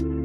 you.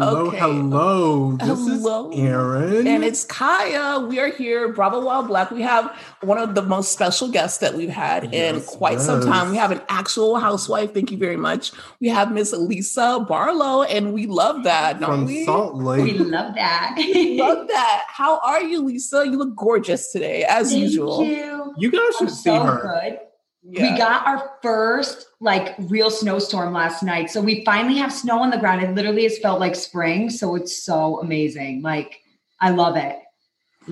Hello, okay. hello. This hello. is Aaron. And it's Kaya. We are here, Bravo While Black. We have one of the most special guests that we've had yes, in quite yes. some time. We have an actual housewife. Thank you very much. We have Miss Lisa Barlow, and we love that. From we? Salt Lake. We love that. We love that. How are you, Lisa? You look gorgeous today, as Thank usual. You. you guys should I'm see so her. Good. Yeah. We got our first like real snowstorm last night. So we finally have snow on the ground. It literally has felt like spring. So it's so amazing. Like I love it.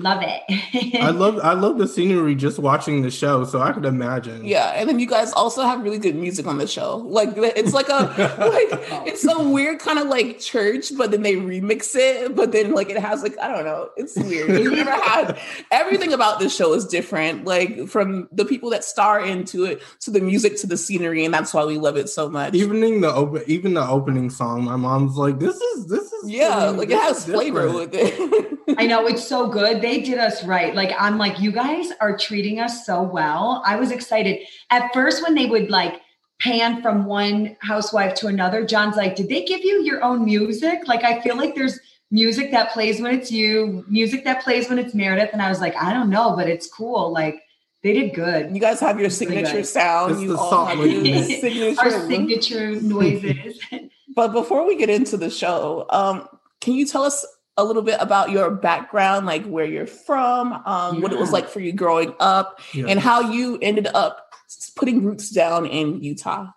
Love it. I love I love the scenery just watching the show, so I could imagine. Yeah, and then you guys also have really good music on the show. Like it's like a like it's a weird kind of like church, but then they remix it, but then like it has like I don't know, it's weird. We've never had everything about this show is different. Like from the people that star into it to the music to the scenery, and that's why we love it so much. Even the open even the opening song, my mom's like, This is this is yeah, like it has flavor with it. I know it's so good. They did us right. Like I'm like, you guys are treating us so well. I was excited at first when they would like pan from one housewife to another. John's like, did they give you your own music? Like I feel like there's music that plays when it's you, music that plays when it's Meredith, and I was like, I don't know, but it's cool. Like they did good. You guys have your signature really sound. It's you all have your signature our signature noises. but before we get into the show, um, can you tell us a little bit about your background, like where you're from, um, yeah. what it was like for you growing up, yeah. and how you ended up putting roots down in Utah.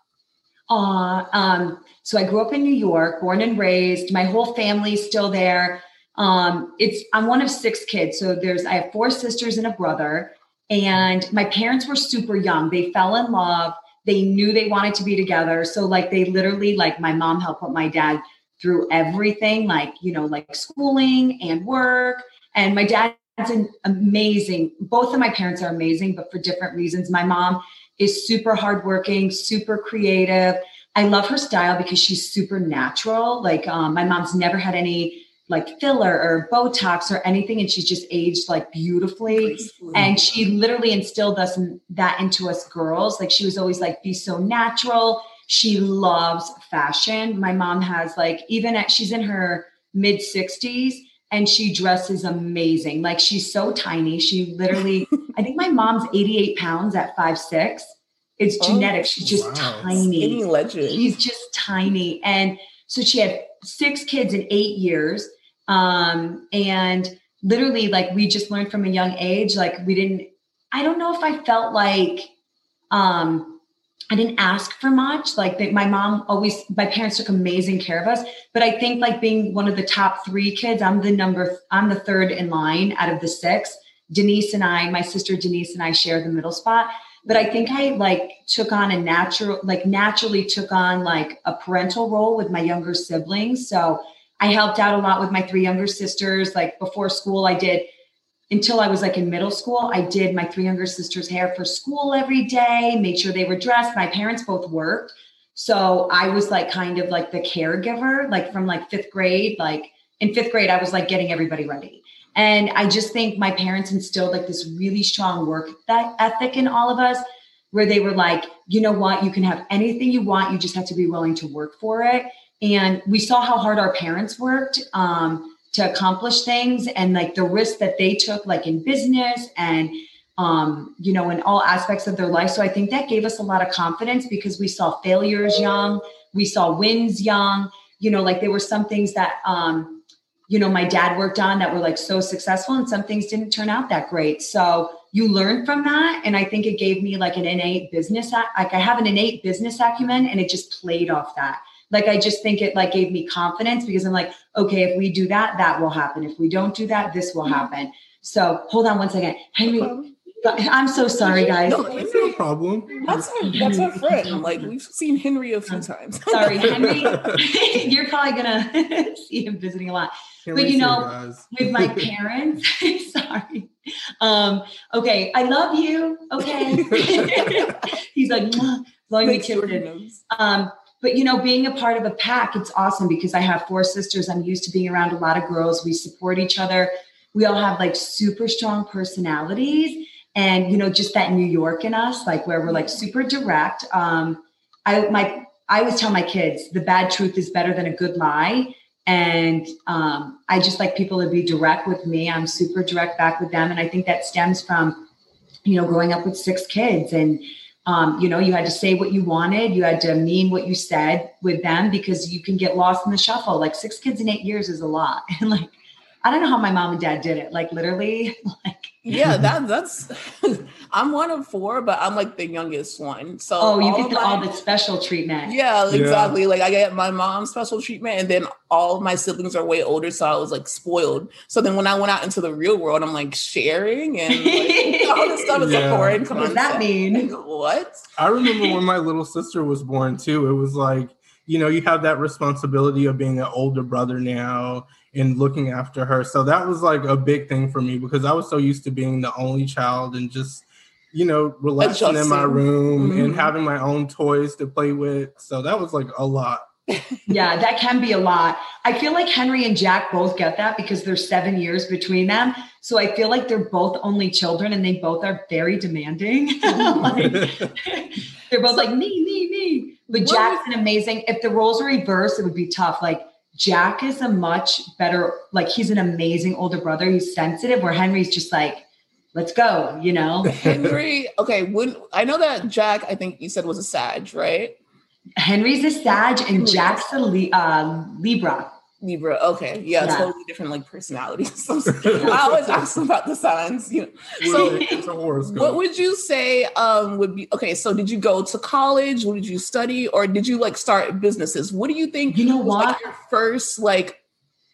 Uh, um, so I grew up in New York, born and raised. My whole family's still there. Um, it's I'm one of six kids, so there's I have four sisters and a brother. And my parents were super young. They fell in love. They knew they wanted to be together. So like they literally like my mom helped put my dad through everything, like, you know, like schooling and work. And my dad's an amazing, both of my parents are amazing, but for different reasons. My mom is super hardworking, super creative. I love her style because she's super natural. Like um, my mom's never had any like filler or Botox or anything, and she's just aged like beautifully. And she literally instilled us that into us girls. Like she was always like, be so natural, she loves fashion. My mom has like, even at, she's in her mid 60s and she dresses amazing. Like she's so tiny. She literally, I think my mom's 88 pounds at five six. It's oh, genetic. She's just wow. tiny. Skinny legend. She's just tiny. And so she had six kids in eight years. Um, and literally, like we just learned from a young age, like we didn't, I don't know if I felt like um I didn't ask for much. Like they, my mom always, my parents took amazing care of us. But I think like being one of the top three kids, I'm the number, I'm the third in line out of the six. Denise and I, my sister Denise and I share the middle spot. But I think I like took on a natural, like naturally took on like a parental role with my younger siblings. So I helped out a lot with my three younger sisters. Like before school, I did until I was like in middle school, I did my three younger sisters' hair for school every day, made sure they were dressed. My parents both worked. So I was like kind of like the caregiver, like from like fifth grade. Like in fifth grade, I was like getting everybody ready. And I just think my parents instilled like this really strong work ethic in all of us, where they were like, you know what, you can have anything you want, you just have to be willing to work for it. And we saw how hard our parents worked. Um, to accomplish things and like the risk that they took like in business and um you know in all aspects of their life. So i think that gave us a lot of confidence because we saw failures young we saw wins young. You know like there were some things that um you know my dad worked on that were like so successful and some things didn't turn out that great. So you learn from that and i think it gave me like an innate business like i have an innate business acumen and it just played off that like i just think it like gave me confidence because i'm like okay if we do that that will happen if we don't do that this will mm-hmm. happen so hold on one second henry I'm so sorry, guys. No, no problem. That's our, that's our friend. Like we've seen Henry a few times. sorry, Henry. you're probably gonna see him visiting a lot. Can't but you know, with my parents, sorry. um, okay, I love you. Okay. He's like, blowing me kisses. Um, but you know, being a part of a pack, it's awesome because I have four sisters. I'm used to being around a lot of girls. We support each other. We all have like super strong personalities and you know, just that New York in us, like where we're like super direct. Um, I my I always tell my kids the bad truth is better than a good lie. And um, I just like people to be direct with me. I'm super direct back with them. And I think that stems from, you know, growing up with six kids and, um, you know, you had to say what you wanted. You had to mean what you said with them because you can get lost in the shuffle. Like six kids in eight years is a lot. And like, I don't know how my mom and dad did it. Like literally, like yeah, that that's I'm one of four, but I'm like the youngest one. So oh, you get the, my, all the special treatment. Yeah, exactly. Yeah. Like I get my mom's special treatment, and then all of my siblings are way older, so I was like spoiled. So then when I went out into the real world, I'm like sharing and like, all this stuff is yeah. a foreign concept. What does that mean? What? I remember when my little sister was born too. It was like you know you have that responsibility of being an older brother now and looking after her. So that was like a big thing for me because I was so used to being the only child and just, you know, relaxing Adjusting. in my room mm-hmm. and having my own toys to play with. So that was like a lot. Yeah, that can be a lot. I feel like Henry and Jack both get that because there's seven years between them. So I feel like they're both only children and they both are very demanding. like, they're both like me, me, me. But Jack's an amazing. If the roles were reversed, it would be tough. Like Jack is a much better, like he's an amazing older brother. He's sensitive, where Henry's just like, let's go, you know? Henry, okay, when I know that Jack, I think you said was a Sag, right? Henry's a Sag and Jack's a uh, Libra. Libra. Okay, yeah, yeah. totally different like personalities. I always ask about the signs. You know. So, what would you say um, would be okay? So, did you go to college? What did you study, or did you like start businesses? What do you think? You know what? Like, your first like,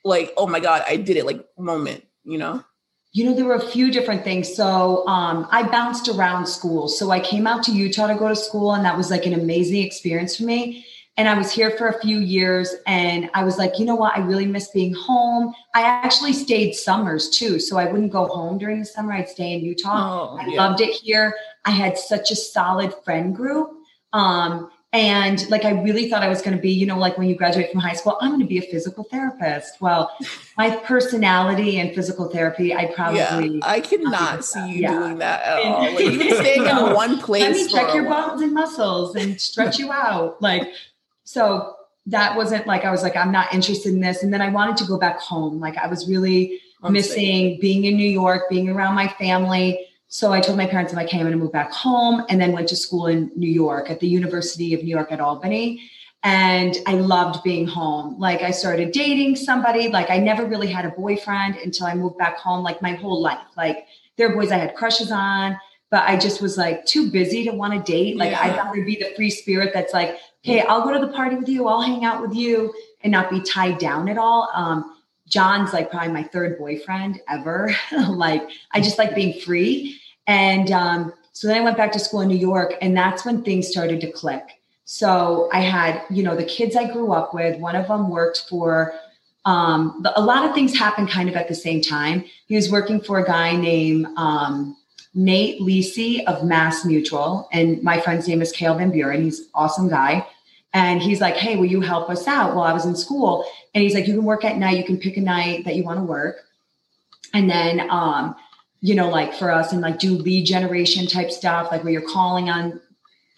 like, oh my god, I did it! Like moment. You know. You know, there were a few different things. So um, I bounced around school. So I came out to Utah to go to school, and that was like an amazing experience for me. And I was here for a few years and I was like, you know what? I really miss being home. I actually stayed summers too. So I wouldn't go home during the summer. I'd stay in Utah. Oh, I yeah. loved it here. I had such a solid friend group. Um, and like I really thought I was going to be, you know, like when you graduate from high school, I'm going to be a physical therapist. Well, my personality and physical therapy, I probably yeah, I cannot see you yeah. doing that at all. Like even staying in one place. Let me check your bones and muscles and stretch you out. Like so that wasn't like I was like, I'm not interested in this. And then I wanted to go back home. Like I was really I'm missing being in New York, being around my family. So I told my parents I'm like, hey, I'm gonna move back home and then went to school in New York at the University of New York at Albany. And I loved being home. Like I started dating somebody. Like I never really had a boyfriend until I moved back home, like my whole life. Like there are boys I had crushes on, but I just was like too busy to want to date. Like yeah. I'd rather be the free spirit that's like, okay, I'll go to the party with you, I'll hang out with you, and not be tied down at all. Um, John's like probably my third boyfriend ever. like I just like being free. And um, so then I went back to school in New York, and that's when things started to click. So I had, you know, the kids I grew up with. One of them worked for. Um, a lot of things happened kind of at the same time. He was working for a guy named um, Nate Lisi of Mass Mutual, and my friend's name is Kale Van Buren. He's awesome guy. And he's like, Hey, will you help us out? Well, I was in school. And he's like, You can work at night, you can pick a night that you want to work. And then um, you know, like for us and like do lead generation type stuff, like where you're calling on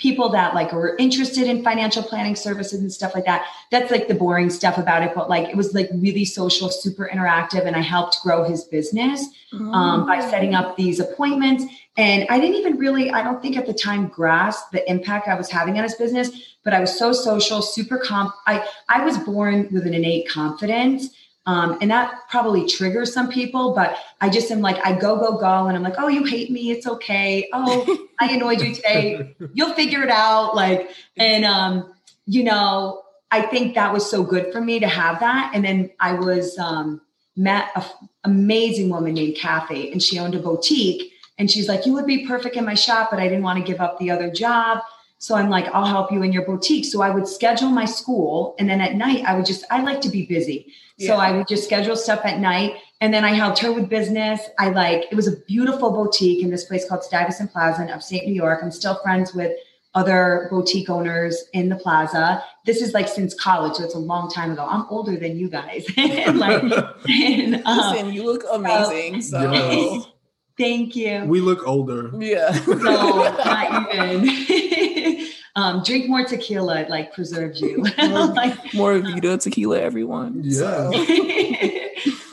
people that like were interested in financial planning services and stuff like that. That's like the boring stuff about it, but like it was like really social, super interactive, and I helped grow his business um, by mm. setting up these appointments. And I didn't even really, I don't think at the time grasp the impact I was having on his business, but I was so social, super comp. I I was born with an innate confidence um, and that probably triggers some people, but I just am like, I go, go, go. And I'm like, oh, you hate me. It's okay. Oh, I annoyed you today. You'll figure it out. Like, and, um, you know, I think that was so good for me to have that. And then I was, um, met an amazing woman named Kathy, and she owned a boutique. And she's like, you would be perfect in my shop, but I didn't want to give up the other job. So I'm like, I'll help you in your boutique. So I would schedule my school. And then at night, I would just, I like to be busy. Yeah. So I would just schedule stuff at night and then I helped her with business. I like it was a beautiful boutique in this place called Stuyvesant Plaza in upstate New York. I'm still friends with other boutique owners in the plaza. This is like since college, so it's a long time ago. I'm older than you guys. and like, and, um, Listen, you look amazing. So, yes. thank you. We look older. Yeah. No, not even. um, drink more tequila, it like preserves you. like, more Vida tequila, everyone. Yeah.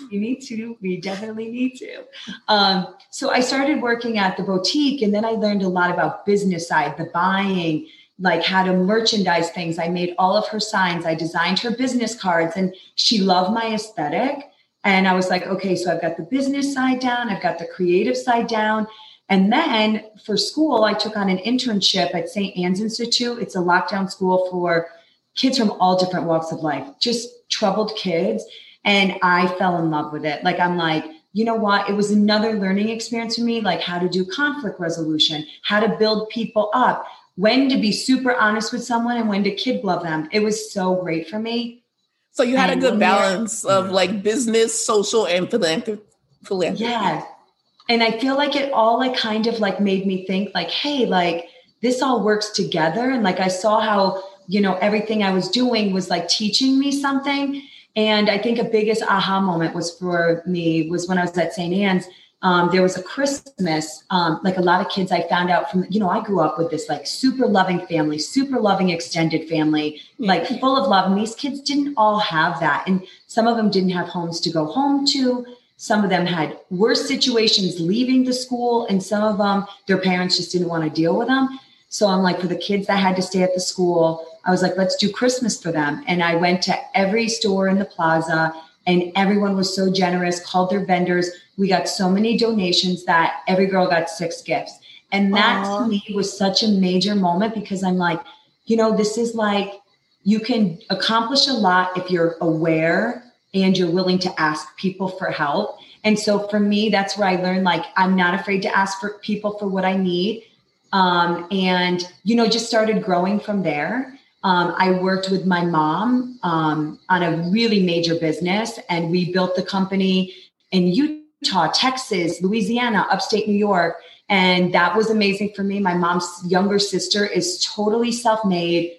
You need to. We definitely need to. Um, so I started working at the boutique, and then I learned a lot about business side, the buying, like how to merchandise things. I made all of her signs. I designed her business cards, and she loved my aesthetic. And I was like, okay, so I've got the business side down, I've got the creative side down. And then for school, I took on an internship at St. Anne's Institute. It's a lockdown school for kids from all different walks of life, just troubled kids. And I fell in love with it. Like, I'm like, you know what? It was another learning experience for me, like how to do conflict resolution, how to build people up, when to be super honest with someone and when to kid glove them. It was so great for me. So you had and a good balance of like business, social, and philanthropy. Yeah. And I feel like it all like kind of like made me think like, hey, like this all works together. And like I saw how, you know, everything I was doing was like teaching me something. And I think a biggest aha moment was for me was when I was at St. Anne's. Um, there was a Christmas, um, like a lot of kids I found out from, you know, I grew up with this like super loving family, super loving extended family, like full of love. And these kids didn't all have that. And some of them didn't have homes to go home to. Some of them had worse situations leaving the school, and some of them, their parents just didn't want to deal with them. So I'm like, for the kids that had to stay at the school, I was like, let's do Christmas for them. And I went to every store in the plaza and everyone was so generous, called their vendors. We got so many donations that every girl got six gifts. And that Aww. to me was such a major moment because I'm like, you know, this is like you can accomplish a lot if you're aware and you're willing to ask people for help. And so for me, that's where I learned like I'm not afraid to ask for people for what I need. Um, and you know, just started growing from there. Um, I worked with my mom um, on a really major business, and we built the company in Utah, Texas, Louisiana, upstate New York. And that was amazing for me. My mom's younger sister is totally self made,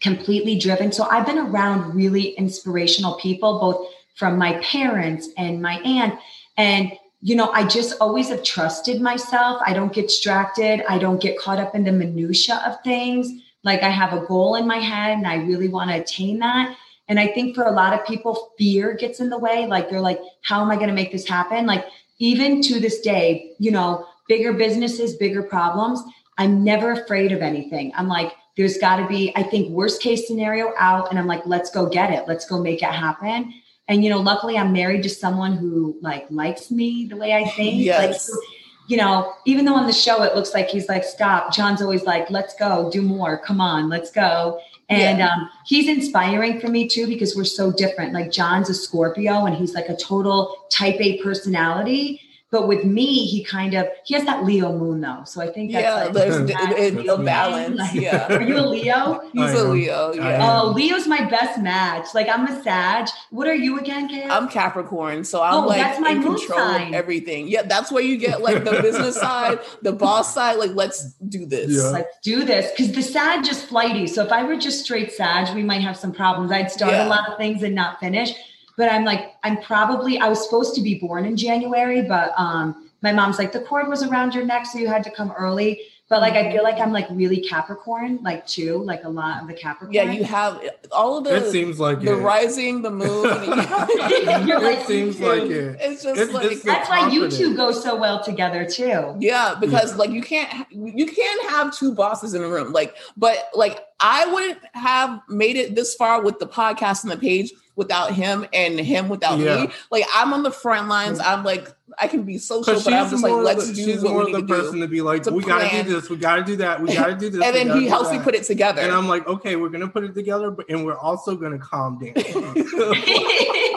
completely driven. So I've been around really inspirational people, both from my parents and my aunt. And you know, I just always have trusted myself. I don't get distracted. I don't get caught up in the minutia of things. Like I have a goal in my head and I really want to attain that. And I think for a lot of people, fear gets in the way. Like they're like, how am I going to make this happen? Like even to this day, you know, bigger businesses, bigger problems. I'm never afraid of anything. I'm like, there's got to be, I think, worst case scenario out. And I'm like, let's go get it. Let's go make it happen. And, you know, luckily I'm married to someone who like likes me the way I think. Yes. Like, you know, even though on the show it looks like he's like, stop, John's always like, let's go, do more, come on, let's go. And yeah. um, he's inspiring for me too because we're so different. Like John's a Scorpio and he's like a total type A personality. But with me, he kind of he has that Leo moon though, so I think that's yeah, like, there's that, a balance. Like, yeah, are you a Leo? He's a Leo. Yeah. Oh, Leo's my best match. Like I'm a Sag. What are you again, Kay? I'm Capricorn, so I'm oh, like that's my in control sign. of everything. Yeah, that's where you get like the business side, the boss side. Like let's do this. Yeah. Let's do this because the Sag just flighty. So if I were just straight Sag, we might have some problems. I'd start yeah. a lot of things and not finish but I'm like, I'm probably, I was supposed to be born in January, but um, my mom's like, the cord was around your neck, so you had to come early. But like, I feel like I'm like really Capricorn, like too, like a lot of the Capricorn. Yeah, you have all of the. It seems like the it. rising, the moon. it like, seems like it. It's just it's, like it's that's why you two go so well together too. Yeah, because yeah. like you can't you can't have two bosses in a room. Like, but like I wouldn't have made it this far with the podcast and the page without him and him without yeah. me. Like I'm on the front lines. Mm. I'm like I can be social, but I'm just like let's the, do she's what more we the need person to, to be like we got to do this, we got to do that, we got to do this, and then he helps me put it together. And I'm like, okay, we're gonna put it together, but and we're also gonna calm down.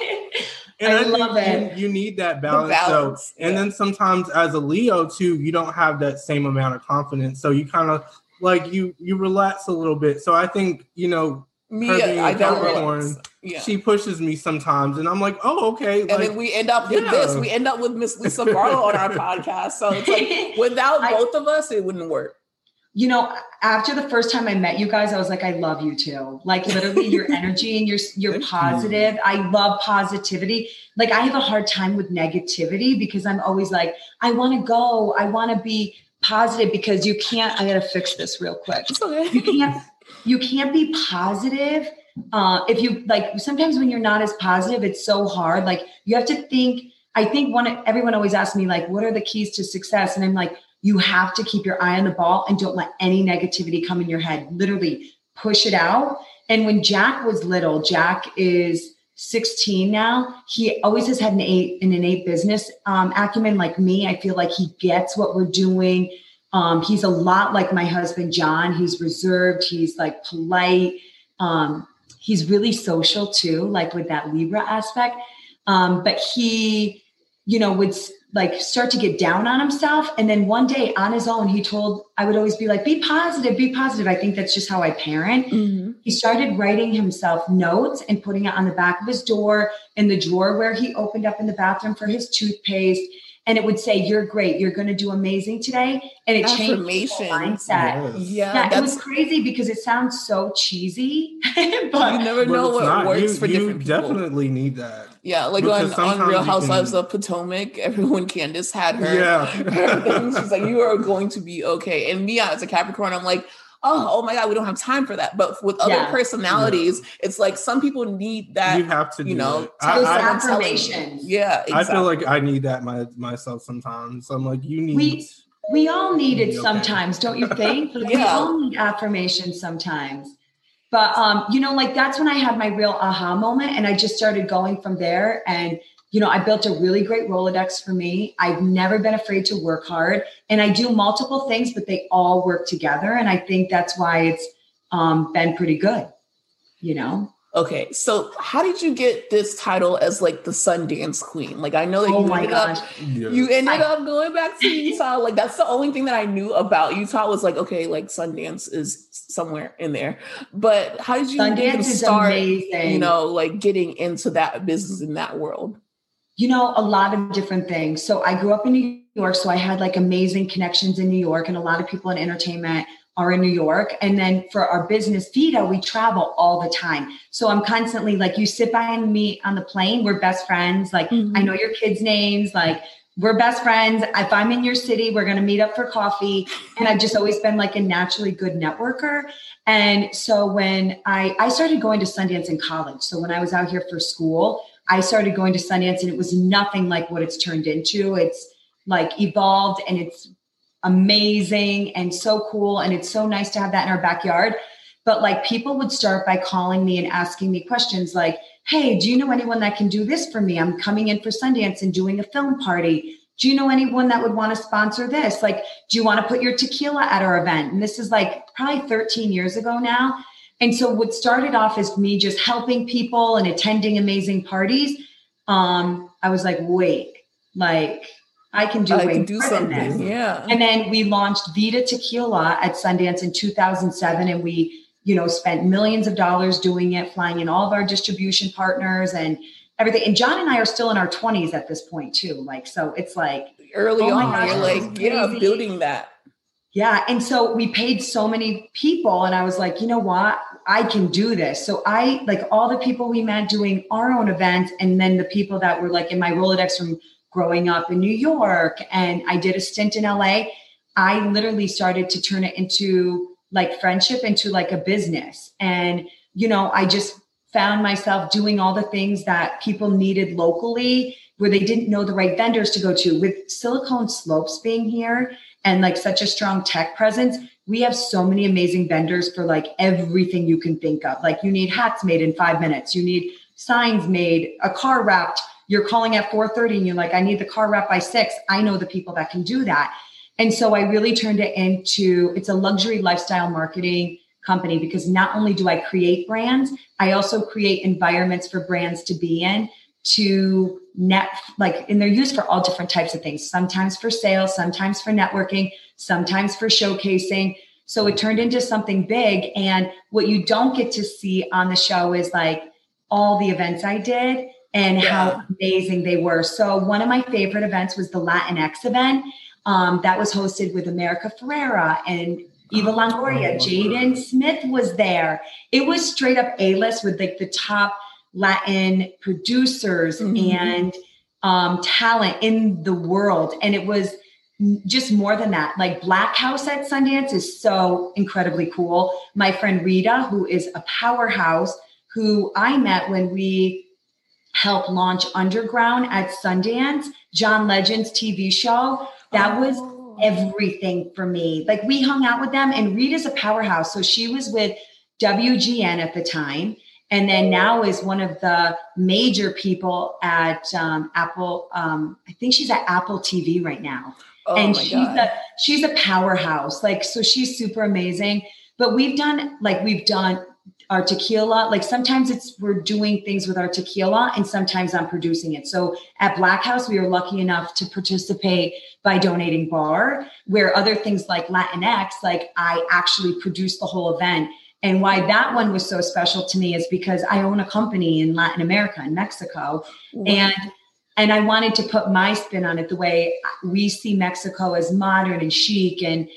And I, I love it. You, you, need that balance. balance so, and yeah. then sometimes as a Leo too, you don't have that same amount of confidence. So you kind of like you you relax a little bit. So I think you know Me, her being I a don't Capricorn, realize. Yeah. she pushes me sometimes, and I'm like, oh, okay. and like, then we end up with yeah. this. We end up with Miss Lisa Barlow on our podcast. So it's like without I- both of us, it wouldn't work. you know, after the first time I met you guys, I was like, I love you too. Like literally your energy and your you're Thank you. positive. I love positivity. Like I have a hard time with negativity because I'm always like, I want to go. I want to be positive because you can't. I gotta fix this real quick. It's okay. You can't. You can't be positive uh, if you like. Sometimes when you're not as positive, it's so hard. Like you have to think. I think one. Everyone always asks me like, what are the keys to success? And I'm like, you have to keep your eye on the ball and don't let any negativity come in your head. Literally push it out. And when Jack was little, Jack is 16 now. He always has had an eight an innate business um, acumen like me. I feel like he gets what we're doing. Um, he's a lot like my husband John. He's reserved. He's like polite. Um, he's really social too, like with that Libra aspect. Um, but he, you know, would like start to get down on himself. And then one day on his own, he told, I would always be like, be positive, be positive. I think that's just how I parent. Mhm. He started writing himself notes and putting it on the back of his door in the drawer where he opened up in the bathroom for his toothpaste. And it would say, You're great. You're going to do amazing today. And it changed his whole Affirmations. mindset. Yes. Yeah, Yeah, it was crazy because it sounds so cheesy, but you never But know what not. works you, for you different people. definitely need that. Yeah, like on, on Real Housewives can- of Potomac, everyone Candiace had her. Yeah. her things. She's like, you are going to be okay. And me as a Capricorn, I'm like, oh, oh my God, we don't have time for that. But with other Yeah. personalities, it's like some people need that. you have to, you know, it. I, those I, I'm telling you. affirmations. Yeah, exactly. I feel like I need that my, myself sometimes. I'm like, you need. We- we all need it Okay. sometimes, don't you think? Like, We all need affirmations sometimes. But um, you know, like that's when I had my real aha moment, and I just started going from there. And you know, I built a really great Rolodex for me. I've never been afraid to work hard, and I do multiple things, but they all work together. And I think that's why it's um, been pretty good. You know. Okay, so how did you get this title as like the Sundance Queen? Like I know that Oh you my ended gosh. up Yeah. you ended I- up going back to Utah. Like that's the only thing that I knew about Utah was like, okay, like Sundance is somewhere in there. But how did you even Sundance is start, amazing. you know, like getting into that business in that world? You know, a lot of different things. So I grew up in New York, so I had like amazing connections in New York, and a lot of people in entertainment are in New York. And then for our business, Vida, we travel all the time. So I'm constantly like, you sit by me on the plane, we're best friends. Like, mm-hmm. I know your kids' names. Like, we're best friends. If I'm in your city, we're going to meet up for coffee. And I've just always been like a naturally good networker. And so when I, I started going to Sundance in college, so when I was out here for school, I started going to Sundance and it was nothing like what it's turned into. It's like evolved and it's amazing and so cool. And it's so nice to have that in our backyard. But like people would start by calling me and asking me questions like, Hey, do you know anyone that can do this for me? I'm coming in for Sundance and doing a film party. Do you know anyone that would want to sponsor this? Like, do you want to put your tequila at our event? And this is like probably 13 years ago now. And so what started off as me just helping people and attending amazing parties. Um, I was like, wait, like I can do I can do more than something. Yeah. And then we launched Vida Tequila at Sundance in 2007, and we, you know, spent millions of dollars doing it, flying in all of our distribution partners and everything. And John and I are still in our 20s at this point too. Like, so it's like, Early Oh on, gosh, like, yeah, building that. yeah. And so we paid so many people, and I was like, you know what? I can do this. So I like all the people we met doing our own events, and then the people that were like in my Rolodex from growing up in New York, and I did a stint in LA. I literally started to turn it into like friendship into like a business. And, you know, I just found myself doing all the things that people needed locally where they didn't know the right vendors to go to. With Silicon Slopes being here and like such a strong tech presence, we have so many amazing vendors for like everything you can think of. Like you need hats made in five minutes, you need signs made, a car wrapped. You're calling at 4:30 and you're like, I need the car wrapped by six. I know the people that can do that. And so I really turned it into it's a luxury lifestyle marketing company because not only do I create brands, I also create environments for brands to be in to net like and they're used for all different types of things sometimes for sales sometimes for networking sometimes for showcasing So it turned into something big. And what you don't get to see on the show is like all the events I did and yeah. how amazing they were. So one of my favorite events was the Latinx event. Um, that was hosted with America Ferrera and Eva Longoria. Oh, Jaden Smith was there. It was straight up A list with like the top Latin producers mm-hmm. and um, talent in the world. And it was just more than that. Like Black House at Sundance is so incredibly cool. My friend Rita, who is a powerhouse, who I met when we helped launch Underground at Sundance, John Legend's TV show. That was oh. everything for me. Like we hung out with them, and Rita's a powerhouse. So she was with WGN at the time. And then now is one of the major people at um, Apple. Um, I think she's at Apple TV right now. Oh and she's God. a she's a powerhouse. Like so, she's super amazing. But we've done like we've done our tequila. Like sometimes it's we're doing things with our tequila, and sometimes I'm producing it. So at Black House, we were lucky enough to participate by donating bar, where other things like Latinx, like I actually produced the whole event. And why that one was so special to me is because I own a company in Latin America, in Mexico, and and I wanted to put my spin on it the way we see Mexico as modern and chic and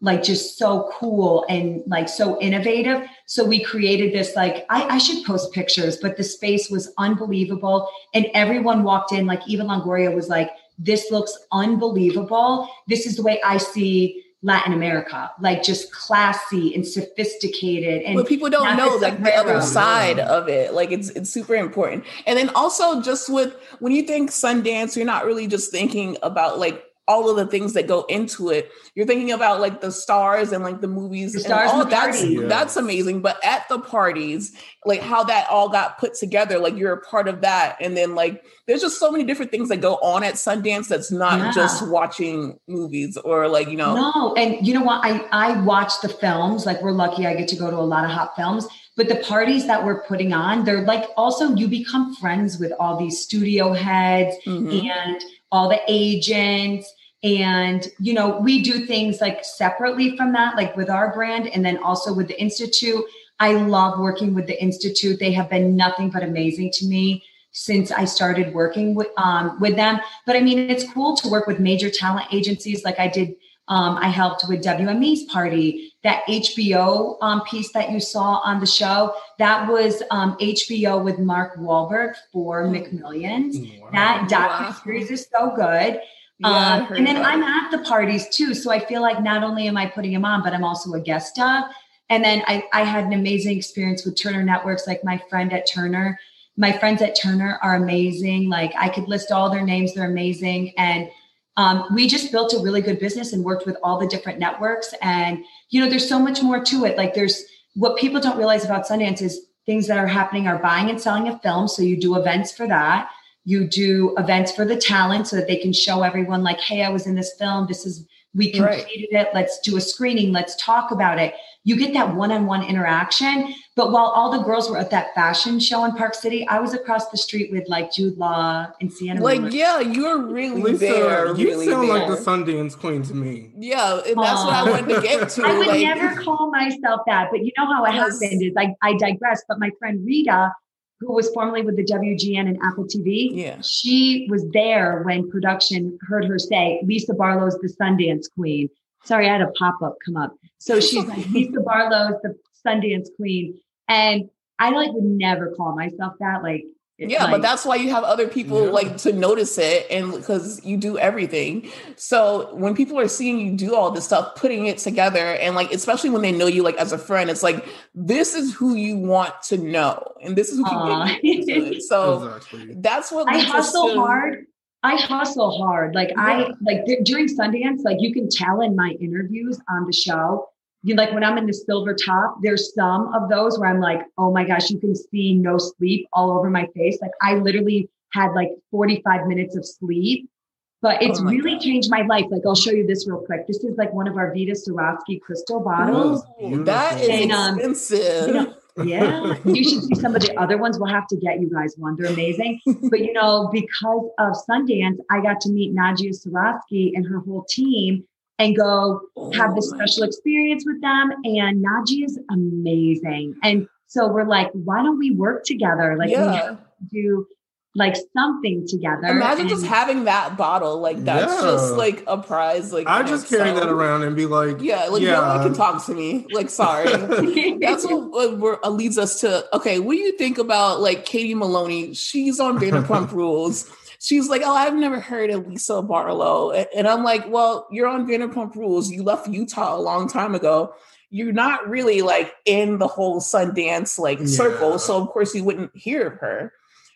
like just so cool and like so innovative. So we created this like I, I, should post pictures, but the space was unbelievable. And everyone walked in, like Eva Longoria was like, this looks unbelievable. This is the way I see Latin America, like just classy and sophisticated. And but people don't know like the other side of it. Like it's it's super important. And then also just with when you think Sundance, you're not really just thinking about like all of the things that go into it. You're thinking about like the stars and like the movies the stars and all that's yeah. that's amazing. But at the parties, like how that all got put together, like you're a part of that. And then like there's just so many different things that go on at Sundance that's not yeah. just watching movies or like, you know. No, and you know what? I I watch the films. Like we're lucky I get to go to a lot of hot films. But the parties that we're putting on, they're like also you become friends with all these studio heads mm-hmm. and all the agents and, you know, we do things like separately from that, like with our brand and then also with the Institute. I love working with the Institute. They have been nothing but amazing to me since I started working with um, with them. But I mean, it's cool to work with major talent agencies. Like I did, um, I helped with WME's party. That HBO um, piece that you saw on the show, that was um, HBO with Mark Wahlberg for. McMillions. Wow. That docu series is so good. Yeah, um, and then that. I'm at the parties too. So I feel like not only am I putting them on, but I'm also a guest of. And then I, I had an amazing experience with Turner Networks, like my friend at Turner. My friends at Turner are amazing. Like I could list all their names, they're amazing. And um, we just built a really good business and worked with all the different networks. And, you know, there's so much more to it. Like there's what people don't realize about Sundance is things that are happening are buying and selling a film. So you do events for that you do events for the talent so that they can show everyone like hey i was in this film this is we completed right. it let's do a screening let's talk about it you get that one-on-one interaction but while all the girls were at that fashion show in park city i was across the street with like jude law and sienna like Miller. yeah you're really Lisa, there you really sound there. like the sundance queen to me yeah and that's what i wanted to get to i would like, never call myself that but you know how it yes. happened is I, I digress but my friend rita who was formerly with the WGN and Apple TV. Yeah. She was there when production heard her say, Lisa Barlow's the Sundance Queen. Sorry, I had a pop up come up. So she's like, Lisa Barlow's the Sundance Queen. And I like would never call myself that. Like, yeah like, but that's why you have other people yeah. like to notice it and because you do everything so when people are seeing you do all this stuff putting it together and like especially when they know you like as a friend it's like this is who you want to know and this is who can get so exactly. that's what i hustle to- hard I hustle hard. Like yeah. I like th- during Sundance, like you can tell in my interviews on the show, you like when I'm in the silver top, there's some of those where I'm like, oh my gosh, you can see no sleep all over my face. Like I literally had like 45 minutes of sleep, but it's oh really God. changed my life. Like I'll show you this real quick. This is like one of our Vida Swarovski crystal bottles. Ooh, that is and, um, expensive. You know, yeah, you should see some of the other ones. We'll have to get you guys one. They're amazing. But you know, because of Sundance, I got to meet Nadja Swarovski and her whole team and go Oh have this special experience with them. And Nadja is amazing. And so we're like, why don't we work together? Like we yeah. have to do like something together. Imagine just having that bottle. Like that's Yeah. just like a prize. Like I just carry that around and be like, Yeah, like no one can talk to me. Like, sorry. That's what, what uh, leads us to. Okay, what do you think about like Katie Maloney? She's on Vanderpump Rules. She's like, oh, I've never heard of Lisa Barlow, and I'm like, well, you're on Vanderpump Rules. You left Utah a long time ago. You're not really like in the whole Sundance like Yeah. circle, so of course you wouldn't hear of her.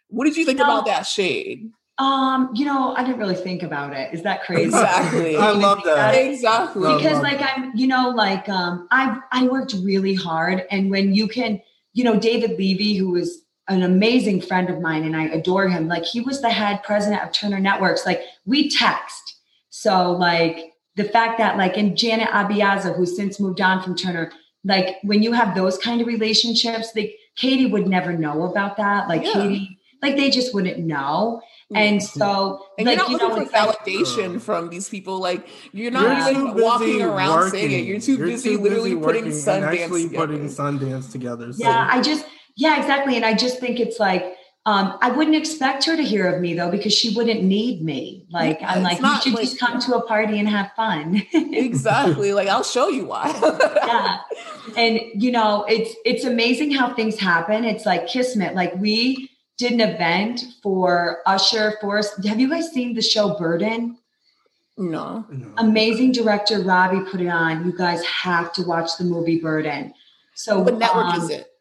What did you think No. about that shade? um, you know, I didn't really think about it. Is that crazy? Exactly. I love that. Exactly. Because like I'm, you know, like um, I I worked really hard, and when you can, you know, David Levy, who was an amazing friend of mine, and I adore him. Like he was the head president of Turner Networks. Like we text, so like the fact that like and Janet Abiaza, who's since moved on from Turner, like when you have those kind of relationships, like Katie would never know about that. Like Yeah. Katie, like they just wouldn't know. Mm-hmm. And so, And like you're not you know, looking it's for like, validation from these people. Like you're You're not too even walking busy around saying it. working. You're too busy literally putting working and Sundance actually together. putting Sundance together. So. Yeah, I just yeah, exactly. And I just think it's like um, I wouldn't expect her to hear of me though, because she wouldn't need me. Like Yeah, I'm it's like, you should like- just come to a party and have fun. exactly. Like I'll show you why. yeah. And you know, it's it's amazing how things happen. It's like kismet. Like we did an event for Usher Forest. Have you guys seen the show Burden? no. No. Amazing director Robbie put it on. You guys have to watch the movie Burden. So What network um, is it?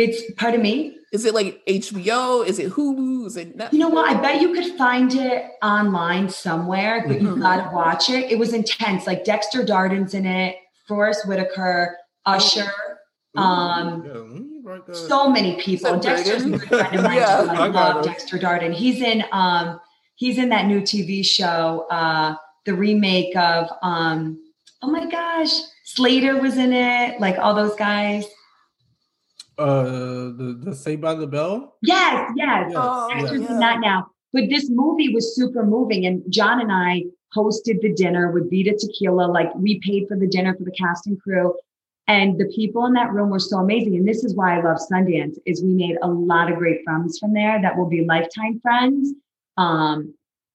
It's pardon me. Is it like HBO? Is it Hulu? Is it Netflix? You know what? I bet you could find it online somewhere, but you've Mhm. got to watch it. It was intense. Like Dexter Darden's in it, Forest Whitaker, Usher, um, Yeah, let me write that. so many people. Dexter's a good friend of mine. Yeah. too. I I love it. Dexter Darden. He's in um, he's in that new TV show, uh, the remake of um, oh my gosh, Slater was in it, like all those guys. Uh, the the Saved by the Bell. Yes, yes. Oh, Dexter's yeah. in that now. But this movie was super moving, and John and I hosted the dinner with Vida Tequila. Like we paid for the dinner for the cast and crew, and the people in that room were so amazing. And this is why I love Sundance is we made a lot of great friends from there that will be lifetime friends. Um,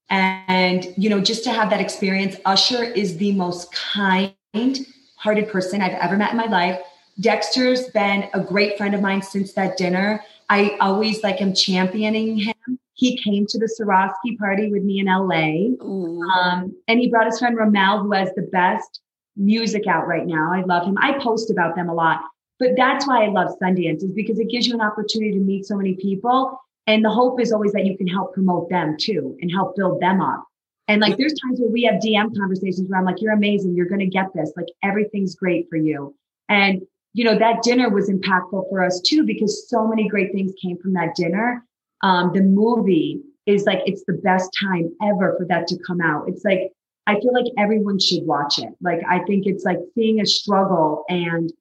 and you know, just to have that experience, Usher is the most kind-hearted person I've ever met in my life. Dexter's been a great friend of mine since that dinner. I always like am championing him. He came to the Swarovski party with me in LA. Um, and he brought his friend Ramel, who has the best music out right now. I love him. I post about them a lot. But that's why I love Sundance, is because it gives you an opportunity to meet so many people. And the hope is always that you can help promote them too and help build them up. And like there's times where we have DM conversations where I'm like, you're amazing, you're gonna get this. Like everything's great for you. And you know, that dinner was impactful for us too, because so many great things came from that dinner. Um, the movie is like it's the best time ever for that to come out. It's like I feel like everyone should watch it. Like I think it's like seeing a struggle and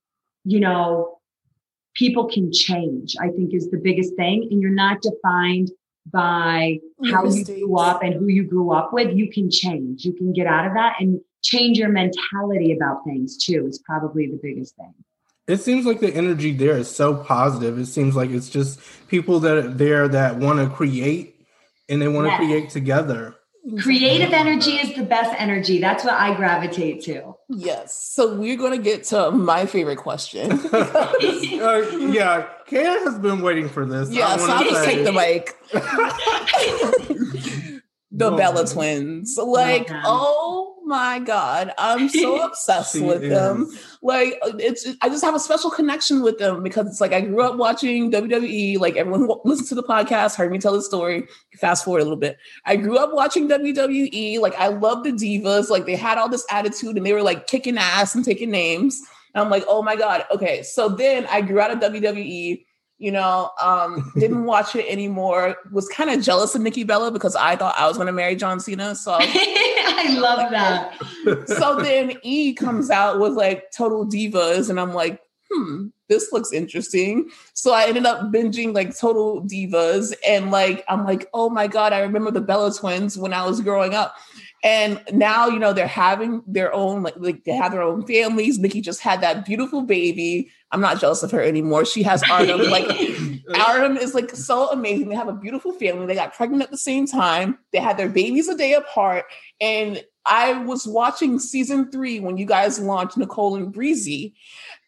you know people can change. I think is the biggest thing and you're not defined by how you grew up and who you grew up with. You can change. You can get out of that and change your mentality about things too. Is probably the biggest thing. It seems like the energy there is so positive. It seems like it's just people that are there that want to create and they want to Yes. create together. Creative energy is the best energy. That's what I gravitate to. Yes. So we're going to get to my favorite question. uh, yeah, Kaya has been waiting for this. I yeah, so wanna I'll just take the mic. the Bella uh, twins. Like, oh my God. I'm so obsessed with them. Like, it's I just have a special connection with them because it's like I grew up watching WWE. Like, everyone who listens to the podcast heard me tell the story. Fast forward a little bit. I grew up watching WWE. Like, I love the divas. Like, they had all this attitude and they were like kicking ass and taking names. And I'm like, oh my God. Okay. So then I grew out of WWE you know, um, didn't watch it anymore. Was kind of jealous of Nikki Bella because I thought I was going to marry John Cena. So, I love that. so then E comes out with like Total Divas, and I'm like, hmm, this looks interesting. So I ended up binging like Total Divas, and like I'm like, oh my god, I remember the Bella twins when I was growing up. And now, you know, they're having their own, like, like they have their own families. Nikki just had that beautiful baby. I'm not jealous of her anymore. She has Artem. like Artem is like so amazing. They have a beautiful family. They got pregnant at the same time. They had their babies a day apart. And I was watching season three when you guys launched Nicole and Breezy.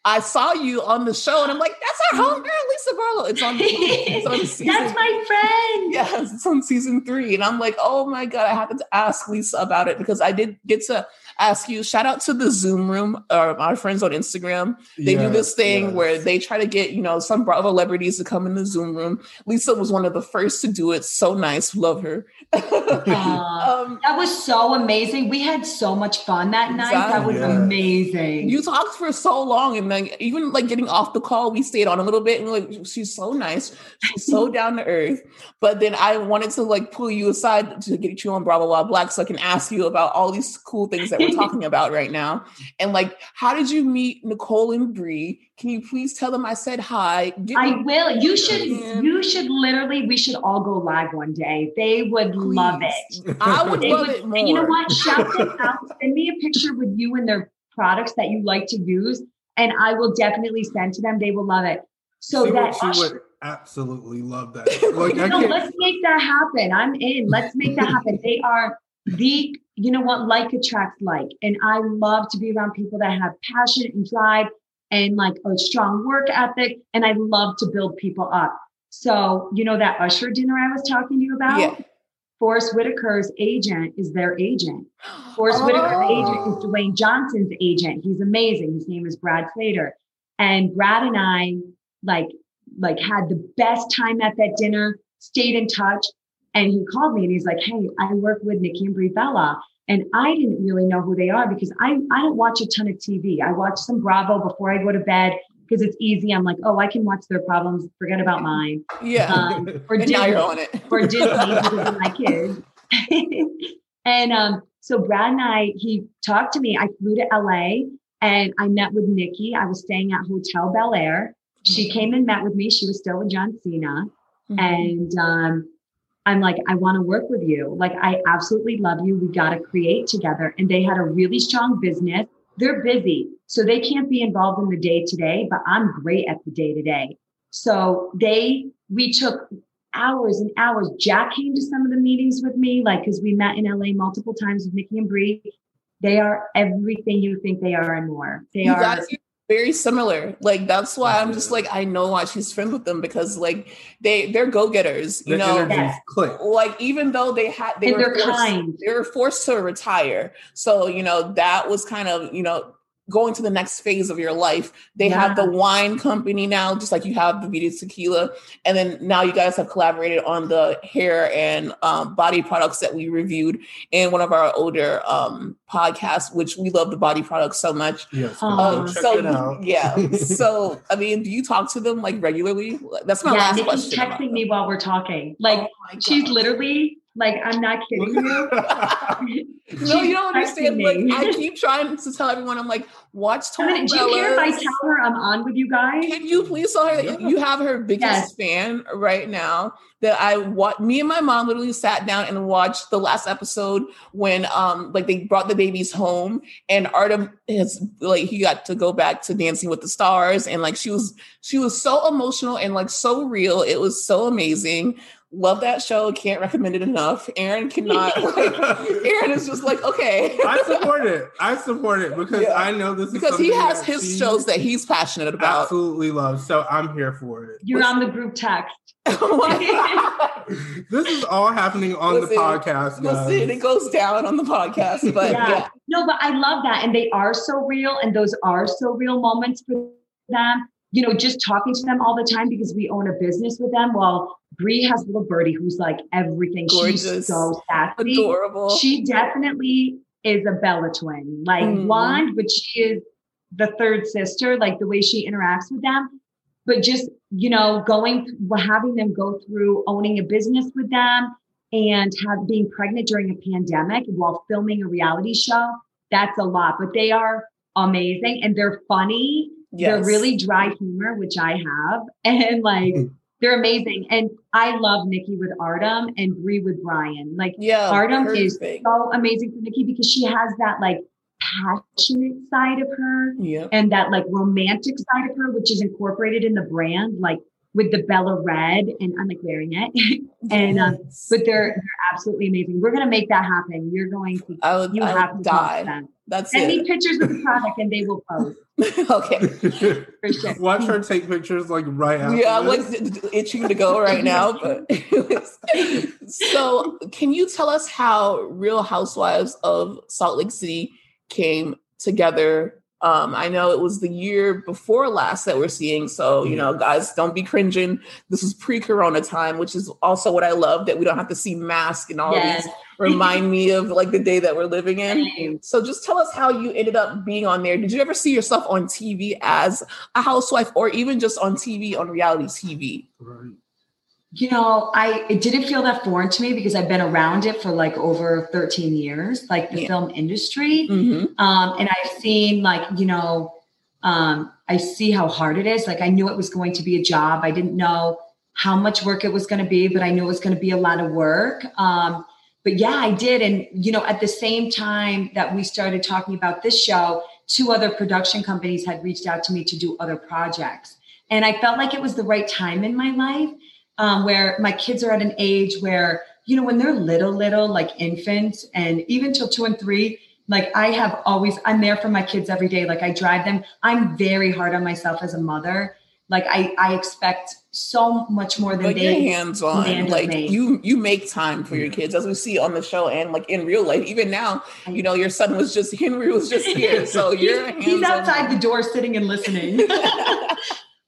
I saw you on the show, and I'm like, "That's our mm-hmm. homegirl, Lisa Barlow." It's on. It's on season, That's my friend. Yes, it's on season three, and I'm like, "Oh my god!" I have to ask Lisa about it because I did get to ask you. Shout out to the Zoom Room, or our friends on Instagram. They yes, do this thing yes. where they try to get you know some Bravo celebrities to come in the Zoom room. Lisa was one of the first to do it. So nice, love her. um, that was so amazing. We had so much fun that night. Exactly. That was yeah. amazing. You talked for so long, and then even like getting off the call, we stayed on a little bit, and like she's so nice, she's so down to earth. But then I wanted to like pull you aside to get you on blah blah blah black, so I can ask you about all these cool things that we're talking about right now. And like, how did you meet Nicole and Brie? Can you please tell them I said hi? Give I will. You should. You should literally. We should all go live one day. They would please. love it. I would love would, it more. And you know what? Shout them out. Send me a picture with you and their products that you like to use, and I will definitely send to them. They will love it. So See that she would absolutely love that. Like, no, let's make that happen. I'm in. Let's make that happen. They are the. You know what? Like attracts like, and I love to be around people that have passion and drive and like a strong work ethic. And I love to build people up. So, you know, that Usher dinner I was talking to you about? Yeah. Forest Whitaker's agent is their agent. Forest oh. Whitaker's agent oh. is Dwayne Johnson's agent. He's amazing. His name is Brad Slater. And Brad and I like like had the best time at that dinner, stayed in touch. And he called me and he's like, Hey, I work with Nikki and Brie Bella. And I didn't really know who they are because I, I don't watch a ton of TV. I watch some Bravo before I go to bed because it's easy. I'm like, oh, I can watch their problems, forget about mine. Yeah. Um, or Disney, now you're on it. for Disney because of my kids. and um, so Brad and I, he talked to me. I flew to LA and I met with Nikki. I was staying at Hotel Bel Air. She mm-hmm. came and met with me. She was still with John Cena. Mm-hmm. And um, I'm like, I want to work with you. Like, I absolutely love you. We got to create together. And they had a really strong business. They're busy, so they can't be involved in the day to day, but I'm great at the day to day. So they, we took hours and hours. Jack came to some of the meetings with me, like, because we met in LA multiple times with Nikki and Brie. They are everything you think they are and more. They you are very similar. Like that's why I'm just like I know why she's friends with them because like they they're go getters. You know, like even though they had they and were forced, kind. they were forced to retire. So you know that was kind of you know going to the next phase of your life. They yeah. have the wine company now, just like you have the Vida Tequila. And then now you guys have collaborated on the hair and um, body products that we reviewed in one of our older um, podcasts, which we love the body products so much. Yes. Um, so, yeah. so, I mean, do you talk to them like regularly? That's my yeah, last Nikki's question. texting me while we're talking. Like, oh she's literally like, I'm not kidding you. no, you don't understand. Like, I keep trying to tell everyone, I'm like, watch Tony. I mean, do you care if I tell her I'm on with you guys? Can you please tell her that you have her biggest yes. fan right now? That I what me and my mom literally sat down and watched the last episode when um like they brought the babies home and Artem has like he got to go back to Dancing with the Stars and like she was she was so emotional and like so real. It was so amazing love that show. Can't recommend it enough. Aaron cannot. Like, Aaron is just like, okay. I support it. I support it because yeah. I know this because he has his shows that he's passionate about. Absolutely love. So I'm here for it. You're on the group text. Oh this is all happening on listen, the podcast. Guys. Listen, it goes down on the podcast, but yeah. yeah. No, but I love that, and they are so real, and those are so real moments for them you know, just talking to them all the time because we own a business with them. Well, Brie has little birdie who's like everything. Gorgeous, She's so sassy. Adorable. She definitely is a Bella twin, like mm. blonde, but she is the third sister, like the way she interacts with them. But just, you know, going, having them go through owning a business with them and have being pregnant during a pandemic while filming a reality show, that's a lot. But they are amazing and they're funny Yes. They're really dry humor, which I have. And like, mm-hmm. They're amazing. And I love Nikki with Artem and Brie with Bryan. Like Yeah. Artem perfect. is so amazing for Nikki because she has that like passionate side of her Yeah. and that like romantic side of her, which is incorporated in the brand, like with the Bella Red, and I'm like wearing it. and um, Yes. but they're they're absolutely amazing. We're gonna make that happen. You're going to I would, you I have to die. post them. That's Send me pictures of the product and they will post okay. for sure. Watch her take pictures like right after. Yeah, I'm like this. d- d- itching to go right now. But so, can you tell us how Real Housewives of Salt Lake City came together? Um, I know it was the year before last that we're seeing. So, you know, guys, don't be cringing. This was pre-corona time, which is also what I love that we don't have to see masks and all Yes. these remind me of like the day that we're living in. So just tell us how you ended up being on there. Did you ever see yourself on TV as a housewife or even just on TV on reality TV? Right. You know, I it didn't feel that foreign to me because I've been around it for like over 13 years, like the Yeah. film industry. Mm-hmm. Um, and I've seen like, you know, um, I see how hard it is. Like I knew it was going to be a job. I didn't know how much work it was going to be, but I knew it was going to be a lot of work. Um, but yeah, I did. And, you know, at the same time that we started talking about this show, two other production companies had reached out to me to do other projects. And I felt like it was the right time in my life um, where my kids are at an age where, you know, when they're little, little, like infants, and even till two and three, like I have always, I'm there for my kids every day. Like I drive them. I'm very hard on myself as a mother. Like I, I expect so much more than But they. you're hands on. Like me. you you make time for your kids as we see on the show and like in real life. Even now, you know, your son was just Henry was just here. So you're he's, he's outside the door sitting and listening.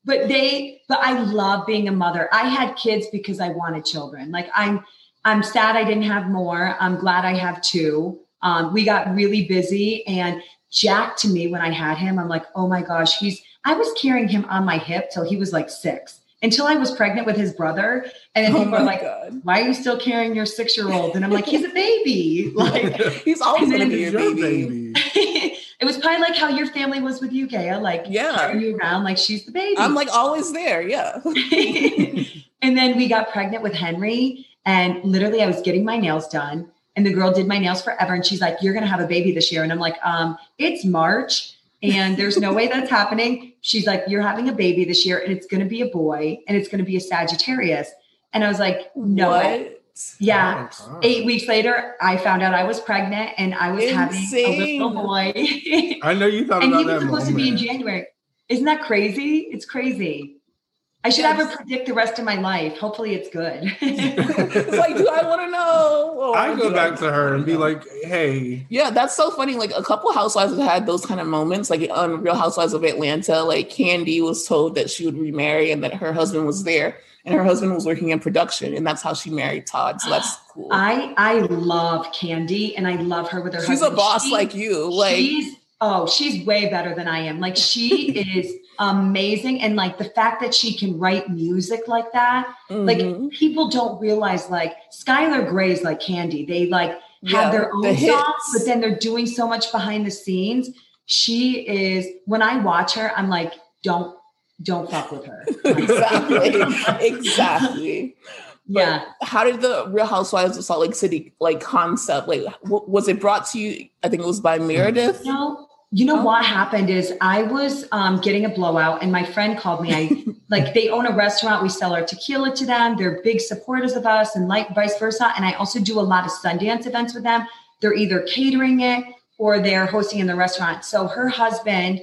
but they but i love being a mother. I had kids because i wanted children. Like i'm i'm sad i didn't have more. I'm glad i have two. Um, we got really busy and jack to me when i had him i'm like oh my gosh he's i was carrying him on my hip till he was like six. Until i was pregnant with his brother and then Oh people my are like god. why are you still carrying your six year old and i'm like he's a baby. Like He's always gonna be It's your your baby. baby. it was probably like how your family was with you Kaya, like Yeah. carrying you around like she's the baby I'm like always there. Yeah. and then we got pregnant with Henry, and literally I was getting my nails done, and the girl did my nails forever, and she's like, "You're gonna have a baby this year," and I'm like, "Um, it's March." And there's no way that's happening. She's like, You're having a baby this year, and it's going to be a boy, and it's going to be a Sagittarius. And I was like, No. What? Yeah. Oh. Eight weeks later, I found out I was pregnant and I was having a Insane. little boy. I know you thought and about he was that supposed to be in. January. Isn't that crazy? It's crazy. I should have her predict the rest of my life. Hopefully, it's good. it's like, do I want to know? Or I go do back to her and be know? like, "Hey, Yeah, that's so funny. Like a couple housewives have had those kind of moments. Like on Real Housewives of Atlanta, like Kandi was told that she would remarry and that her husband was there, and her husband was working in production, and that's how she married Todd. So that's cool. I I love Kandi and I love her with her. She's a boss She- like you. Like she's oh, she's way better than I am. Like she is amazing, and like the fact that she can write music like that. Like mhm. people don't realize like Skylar Grey's like Kandi. They like have Yeah, their own hits. songs, but then they're doing so much behind the scenes. She is when I watch her, I'm like, don't don't fuck with her. exactly, exactly. yeah. How did the Real Housewives of Salt Lake City like concept? Like, w- was it brought to you? I think it was by Meredith. No, you know Oh. what happened is I was um, getting a blowout, and my friend called me. I like they own a restaurant. We sell our tequila to them. They're big supporters of us, and like vice versa. And I also do a lot of Sundance events with them. They're either catering it or they're hosting in the restaurant. So her husband,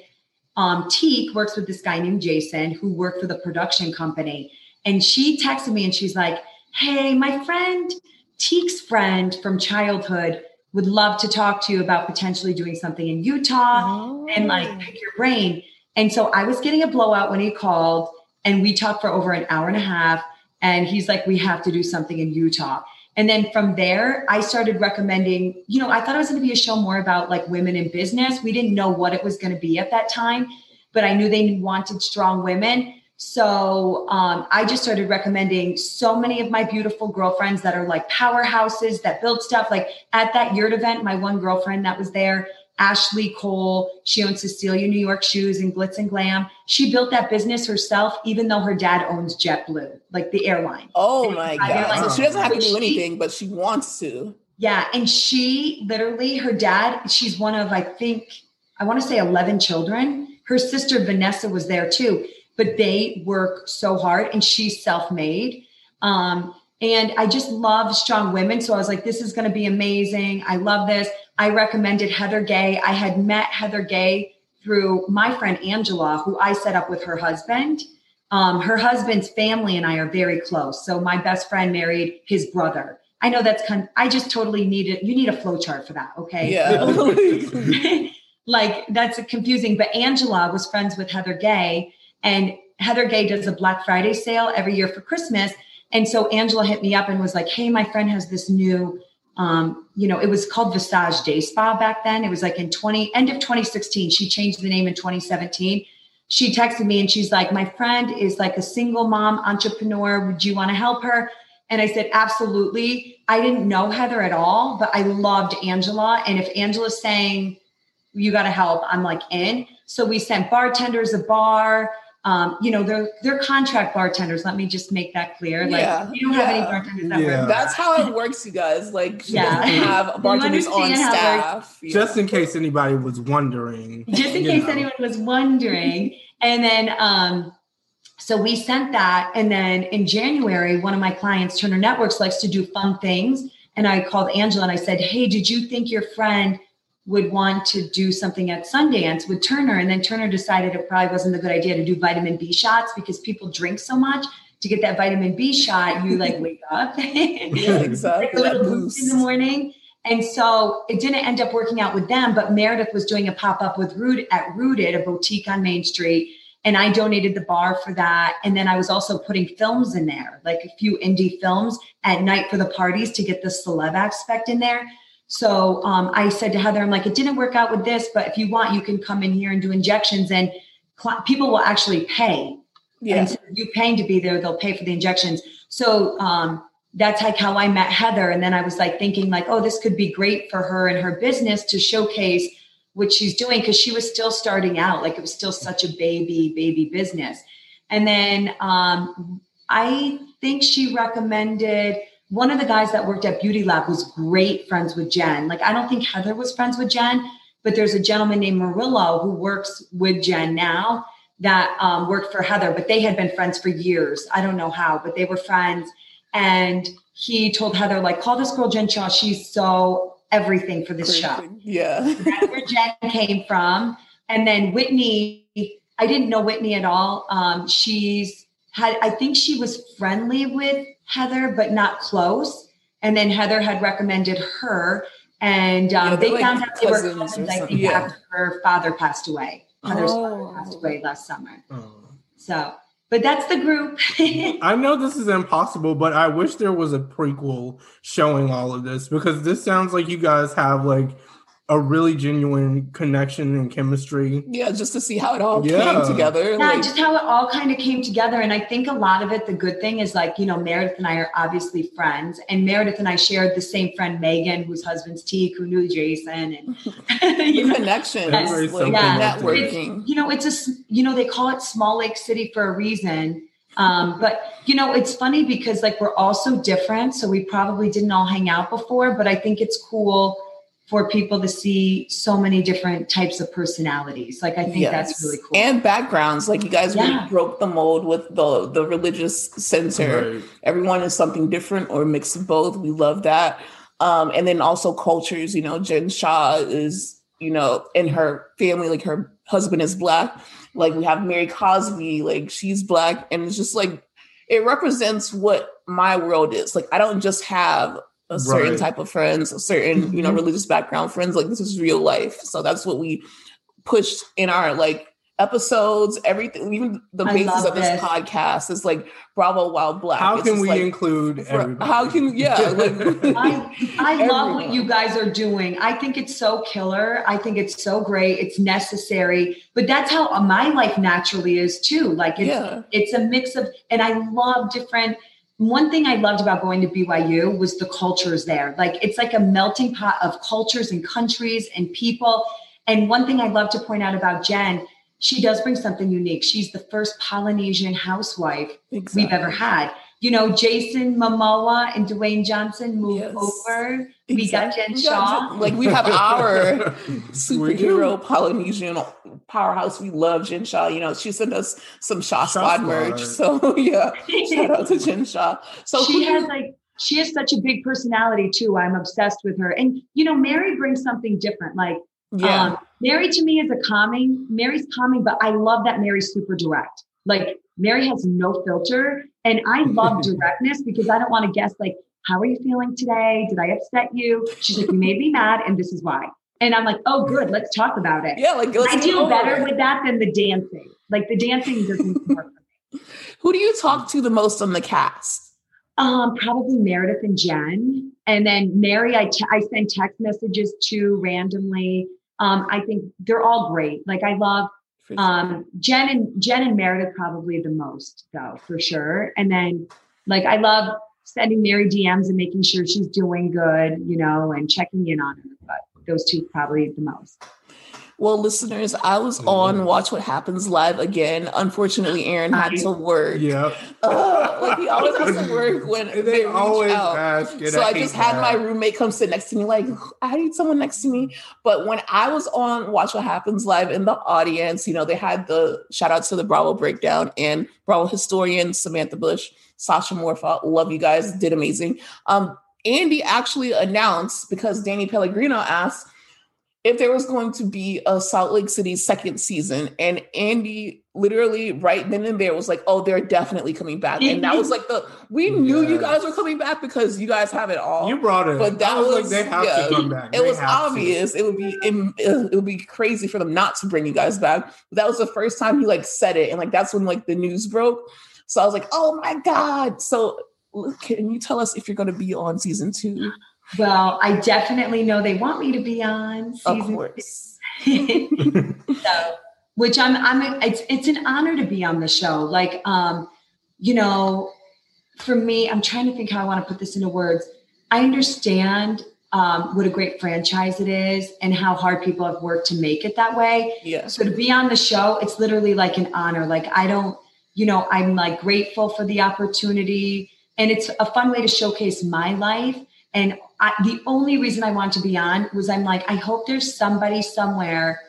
um, Teak, works with this guy named Jason who worked for the production company. And she texted me and she's like, "Hey, my friend, Teak's friend from childhood." Would love to talk to you about potentially doing something in Utah and like pick your brain. And so I was getting a blowout when he called, and we talked for over an hour and a half. And he's like, We have to do something in Utah. And then from there, I started recommending, you know, I thought it was going to be a show more about like women in business. We didn't know what it was going to be at that time, but I knew they wanted strong women. So um, I just started recommending so many of my beautiful girlfriends that are like powerhouses that build stuff. Like at that yurt event, my one girlfriend that was there, Ashley Cole. She owns Cecelia New York Shoes and Glitz and Glam. She built that business herself, even though her dad owns JetBlue, like the airline. Oh And my god! So she doesn't have to do anything, but she wants to. Yeah. And she literally, her dad, she's one of, I think, I want to say 11 children. Her sister Vanessa was there too, but they work so hard and she's self made. Um, and I just love strong women. So I was like, this is going to be amazing. I love this. I recommended Heather Gay. I had met Heather Gay through my friend Angela, who I set up with her husband. Um, her husband's family and I are very close. So my best friend married his brother. I know that's kind I just totally need it. You need a flow chart for that. Okay. Yeah. like that's confusing. But Angela was friends with Heather Gay, and Heather Gay does a Black Friday sale every year for Christmas. And so Angela hit me up and was like, "Hey, my friend has this new, um, you know, it was called Visage Day Spa back then. It was like in 20 end of 2016. She changed the name in 2017. She texted me and she's like, "My friend is like a single mom entrepreneur. Would you want to help her?" And I said, absolutely. I didn't know Heather at all, but I loved Angela. And if Angela's saying, you got to help, I'm like in. So we sent bartenders a bar. Um, you know, they're they're contract bartenders. Let me just make that clear. Like Yeah, we don't have any bartenders that Yeah. work. That's how it works, you guys. Like, Yeah. doesn't have bartenders on understand how it staff. Yeah. Just in case anybody was wondering. just in case know. anyone was wondering. And then, um, so we sent that. And then in January, one of my clients, Turner Networks, likes to do fun things. And I called Angela and I said, Hey, did you think your friend would want to do something at Sundance with Turner? And then Turner decided it probably wasn't a good idea to do vitamin B shots because people drink so much. To get that vitamin B shot, you like wake up. yeah, exactly. like a little boost in the morning. And so it didn't end up working out with them, but Meredith was doing a pop up with Root at Rooted, a boutique on Main Street. And I donated the bar for that. And then I was also putting films in there, like a few indie films at night for the parties to get the celeb aspect in there. So um, I said to Heather, I'm like, it didn't work out with this, but if you want, you can come in here and do injections, and cl- people will actually pay. Yeah. And so you paying to be there, they'll pay for the injections. So um, that's like how I met Heather. And then I was like thinking, like, oh, this could be great for her and her business to showcase what she's doing because she was still starting out. Like it was still such a baby, baby business. And then um, I think she recommended one of the guys that worked at Beauty Lab was great friends with Jen. Like I don't think Heather was friends with Jen, but there's a gentleman named Murillo who works with Jen now that um, worked for Heather, but they had been friends for years. I don't know how, but they were friends. And he told Heather, like, call this girl Jen Shah. She's so everything for this show. Yeah. That's where Jen came from. And then Whitney, I didn't know Whitney at all. Um, she's had, I think she was friendly with Heather, but not close. And then Heather had recommended her. And um, Yeah, they're like found out they were cousins I think, Yeah. after her father passed away. Heather's Oh. father passed away last summer. Oh. So, but that's the group. I know this is impossible, but I wish there was a prequel showing all of this because this sounds like you guys have like a really genuine connection and chemistry. Yeah, just to see how it all Yeah. came together. Yeah, like- just how it all kind of came together. And I think a lot of it, the good thing is like, you know, Meredith and I are obviously friends. And Meredith and I shared the same friend, Megan, whose husband's Teak, who knew Jason. And, you know, connections, That's like. Yeah. networking. you know, it's a, s- you know, they call it Small Lake City for a reason. Um, but you know, it's funny because like we're all so different. So we probably didn't all hang out before, but I think it's cool for people to see so many different types of personalities. Like I think that's really cool. And backgrounds, like you guys Yeah. really broke the mold with the the religious center. Right. Everyone is something different or a mix of both. We love that. Um, and then also cultures. You know, Jen Shah is you know in her family, like her husband is black. Like we have Mary Cosby, like she's black, and it's just like it represents what my world is. Like I don't just have a certain Right. type of friends, a certain you know Mhm. religious background friends. Like this is real life. So that's what we pushed in our like episodes, everything, even the I basis of this this. podcast is like Bravo While Black. How It's can we like, include for- everybody? how can- yeah, like- I, I love what you guys are doing. I think it's so killer. I think it's so great. It's necessary. But that's how my life naturally is too. Like it's Yeah. it's a mix of and I love different one thing I loved about going to BYU was the cultures there. Like it's like a melting pot of cultures and countries and people. And one thing I'd love to point out about Jen, she does bring something unique. She's the first Polynesian housewife exactly. we've ever had. You know, Jason Momoa and Dwayne Johnson move yes. over. Exactly. We got Jen Shah. Like we have our superhero Polynesian powerhouse. We love Jen Shah. You know, she sent us some Shah, Squad, merch. So yeah, shout out to Jen Shah. So she has like she has such a big personality too. I'm obsessed with her. And you know, Mary brings something different. Like yeah. Um, Mary to me is a calming. Mary's calming, but I love that Mary's super direct. Like Mary has no filter. And I love directness because I don't want to guess like, how are you feeling today? Did I upset you? She's like, you made me mad and this is why. And I'm like, oh, good. Let's talk about it. Yeah, like I do better with that than the dancing. Like the dancing doesn't work for me. Who do you talk to the most on the cast? Um, probably Meredith and Jen, and then Mary. I, t- I send text messages to randomly. Um, I think they're all great. Like I love um, Jen and Jen and Meredith probably the most though, for sure. And then like I love sending Mary DMs and making sure she's doing good, you know, and checking in on her. But those two probably the most. Well, listeners, I was on Watch What Happens live again. Unfortunately, Aaron had to work. Yeah. Uh, like he always has to work when they, they always out. ask. So I, I just had that. my roommate come sit next to me, like, I need someone next to me. But when I was on Watch What Happens live in the audience, you know, they had the shout out to the Bravo breakdown and Bravo historian Samantha Bush, Sasha Morfa. Love you guys, did amazing. Um, Andy actually announced because Danny Pellegrino asked if there was going to be a Salt Lake City second season, and Andy literally right then and there was like, "Oh, they're definitely coming back," and that was like the we knew yes. you guys were coming back because you guys have it all. You brought it, but that was, was, like they have yeah, to come back. It they was obvious. To. It would be uh, it would be crazy for them not to bring you guys back. But that was the first time he like said it, and like that's when like the news broke. So I was like, "Oh my god!" So can you tell us if you're going to be on season two? Well, I definitely know they want me to be on. Season of course. so, which I'm, I'm, it's, it's an honor to be on the show. Like, um, you know, for me, I'm trying to think how I want to put this into words. I understand um, what a great franchise it is and how hard people have worked to make it that way. Yeah. So to be on the show, it's literally like an honor. Like I don't, you know, I'm like grateful for the opportunity, and it's a fun way to showcase my life and I, the only reason I want to be on was I'm like, I hope there's somebody somewhere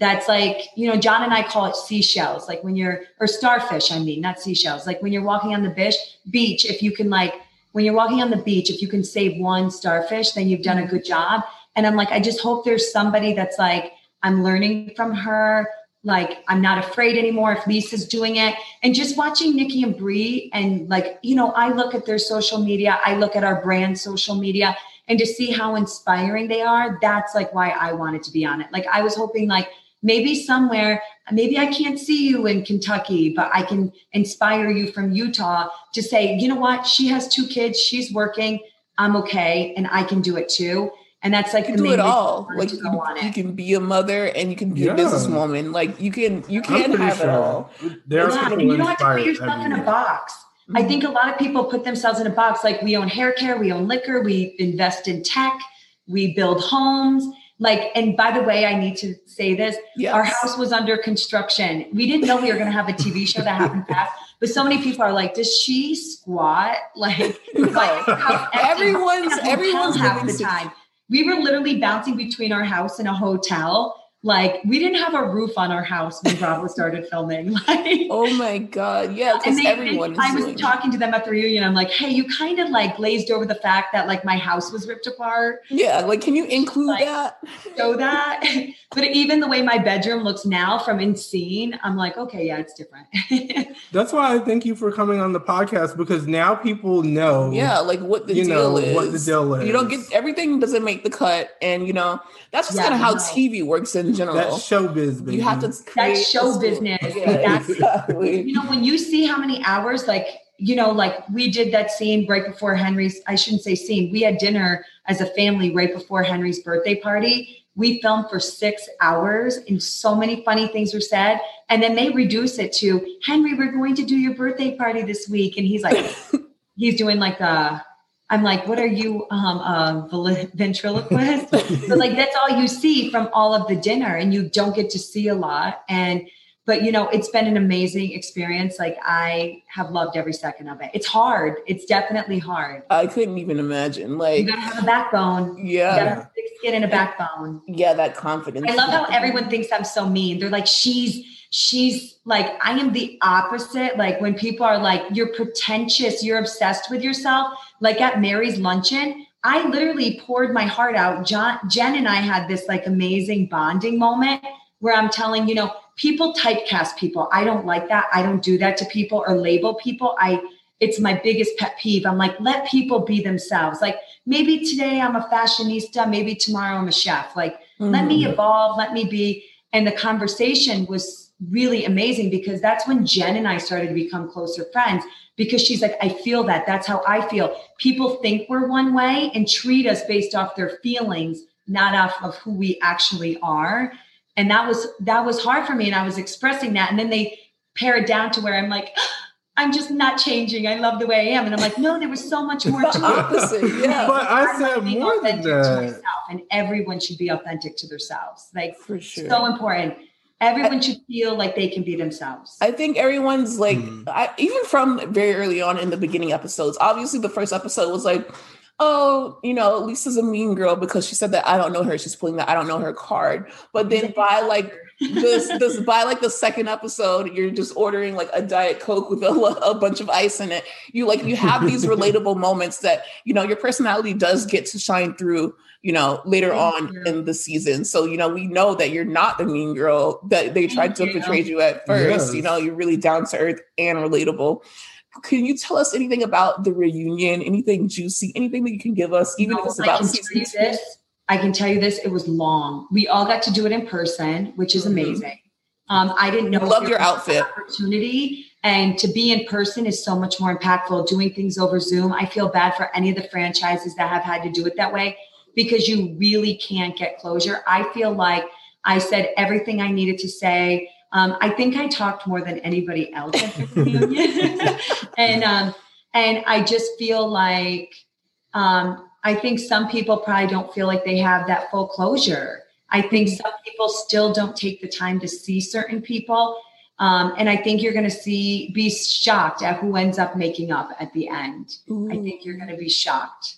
that's like, you know, John and I call it seashells, like when you're, or starfish, I mean, not seashells, like when you're walking on the beach, beach, if you can like, when you're walking on the beach, if you can save one starfish, then you've done a good job. And I'm like, I just hope there's somebody that's like, I'm learning from her. Like, I'm not afraid anymore if Lisa's doing it. And just watching Nikki and Brie, and like, you know, I look at their social media, I look at our brand social media, and to see how inspiring they are, that's like why I wanted to be on it. Like, I was hoping, like, maybe somewhere, maybe I can't see you in Kentucky, but I can inspire you from Utah to say, you know what? She has two kids, she's working, I'm okay, and I can do it too and that's like you can do it all. Like you can, you can, be a mother and you can be yeah. a businesswoman. Like you can you can have sure. it all. There's yeah, you don't have to put yourself in a box. Mm-hmm. I think a lot of people put themselves in a box. Like we own hair care, we own liquor, we invest in tech, we build homes. Like, and by the way, I need to say this: yes. our house was under construction. We didn't know we were going to have a TV show that happened fast. But so many people are like, "Does she squat?" Like, no. everyone's everyone's half the time we were literally bouncing between our house and a hotel like we didn't have a roof on our house when Bravo started filming. Like, oh my god, yeah, because everyone. I was doing... talking to them at the reunion. I'm like, hey, you kind of like glazed over the fact that like my house was ripped apart. Yeah, like can you include like, that? Show that. but even the way my bedroom looks now from in scene, I'm like, okay, yeah, it's different. That's why I thank you for coming on the podcast because now people know. Yeah, like what the you deal know, is. What the deal is. You don't get everything doesn't make the cut, and you know that's just yeah, kind of how TV works in general. That's showbiz. Baby. You have to. That's show business. Yeah, that's exactly. You know, when you see how many hours, like you know, like we did that scene right before Henry's. I shouldn't say scene. We had dinner as a family right before Henry's birthday party. We filmed for six hours, and so many funny things were said. And then they reduce it to Henry, we're going to do your birthday party this week, and he's like, he's doing like the I'm like, what are you, um, a ventriloquist? but like, that's all you see from all of the dinner, and you don't get to see a lot. And but you know it's been an amazing experience. Like i have loved every second of it. It's hard. It's definitely hard. I couldn't even imagine like you gotta have a backbone. Yeah. you gotta have thick skin and a backbone. Yeah that confidence. I love how everyone thinks i'm so mean. They're like she's she's like i am the opposite like when people are like you're pretentious you're obsessed with yourself like at mary's luncheon i literally poured my heart out john jen and i had this like amazing bonding moment where i'm telling you know people typecast people. I don't like that. I don't do that to people or label people. I it's my biggest pet peeve. I'm like, let people be themselves. Like maybe today I'm a fashionista, maybe tomorrow I'm a chef. Like mm-hmm. let me mm-hmm. evolve, let me be. And the conversation was really amazing because that's when Jen and I started to become closer friends because she's like, I feel that. That's how I feel. People think we're one way and treat us based off their feelings, not off of who we actually are and that was that was hard for me and i was expressing that and then they pare it down to where i'm like I'm just not changing. I love the way I am. And I'm like, no, there was so much more to opposite. Yeah. But I said more than that. To myself, and everyone should be authentic to themselves. Like for sure. So important. Everyone should feel like they can be themselves. I think everyone's like, mm. I, even from very early on in the beginning episodes, obviously the first episode was like, oh, you know, Lisa's a mean girl because she said that I don't know her. She's pulling that I don't know her card. But then by like this, this by like the second episode, you're just ordering like a diet coke with a, a bunch of ice in it. You like you have these relatable moments that you know your personality does get to shine through. You know, later Thank on you. in the season. So, you know, we know that you're not the mean girl that they tried Thank to portray you at first. Yes. You know, you're really down to earth and relatable can you tell us anything about the reunion? Anything juicy? Anything that you can give us, even no, if it's about season this, I can tell you this: it was long. We all got to do it in person, which is mm-hmm. amazing. Um, I didn't know. Love your outfit. Opportunity and to be in person is so much more impactful. Doing things over Zoom, I feel bad for any of the franchises that have had to do it that way because you really can't get closure. I feel like I said everything I needed to say. Um, I think I talked more than anybody else at the reunion, and um, and I just feel like um, I think some people probably don't feel like they have that full closure. I think some people still don't take the time to see certain people. Um, and I think you're going to see, be shocked at who ends up making up at the end. Ooh. I think you're going to be shocked.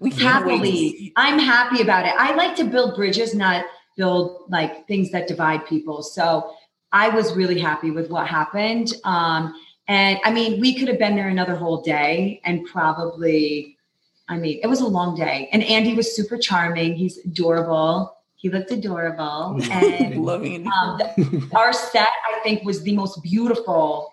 We happily, I'm happy about it. I like to build bridges, not build like things that divide people. So I was really happy with what happened. Um, and I mean, we could have been there another whole day and probably, I mean, it was a long day. And Andy was super charming. He's adorable. He looked adorable. And loving um, our set, I think, was the most beautiful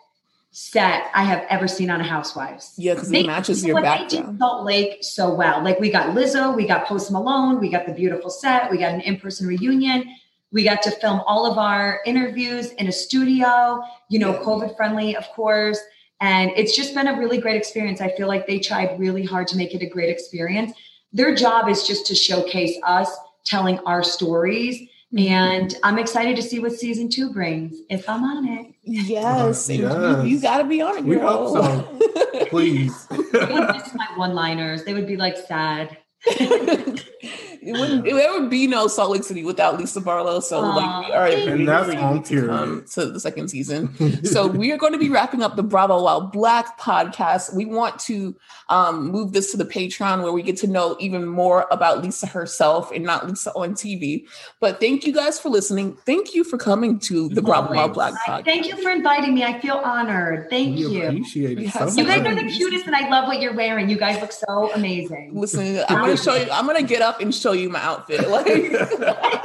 set I have ever seen on a Housewives. Yeah, because it matches your background. Salt Lake so well. Like we got Lizzo, we got Post Malone, we got the beautiful set, we got an in-person reunion. We got to film all of our interviews in a studio, you know, COVID friendly, of course. And it's just been a really great experience. I feel like they tried really hard to make it a great experience. Their job is just to showcase us telling our stories. Mm-hmm. And I'm excited to see what season two brings if I'm on it. Yes, yes. You, you got to be on it. We hope so. Please. they would miss my one-liners. They would be like sad. it wouldn't there would be no Salt Lake City without Lisa Barlow. So Aww, like we are and that's on to, to the second season. so we are going to be wrapping up the Bravo While Black podcast. We want to um, move this to the Patreon where we get to know even more about Lisa herself and not Lisa on TV. But thank you guys for listening. Thank you for coming to the Bravo While Black podcast. Thank you for inviting me. I feel honored. Thank we you. Appreciate it. So you guys are the cutest, and I love what you're wearing. You guys look so amazing. Listen, I'm going to show you. I'm going to get up and show you my outfit. Like,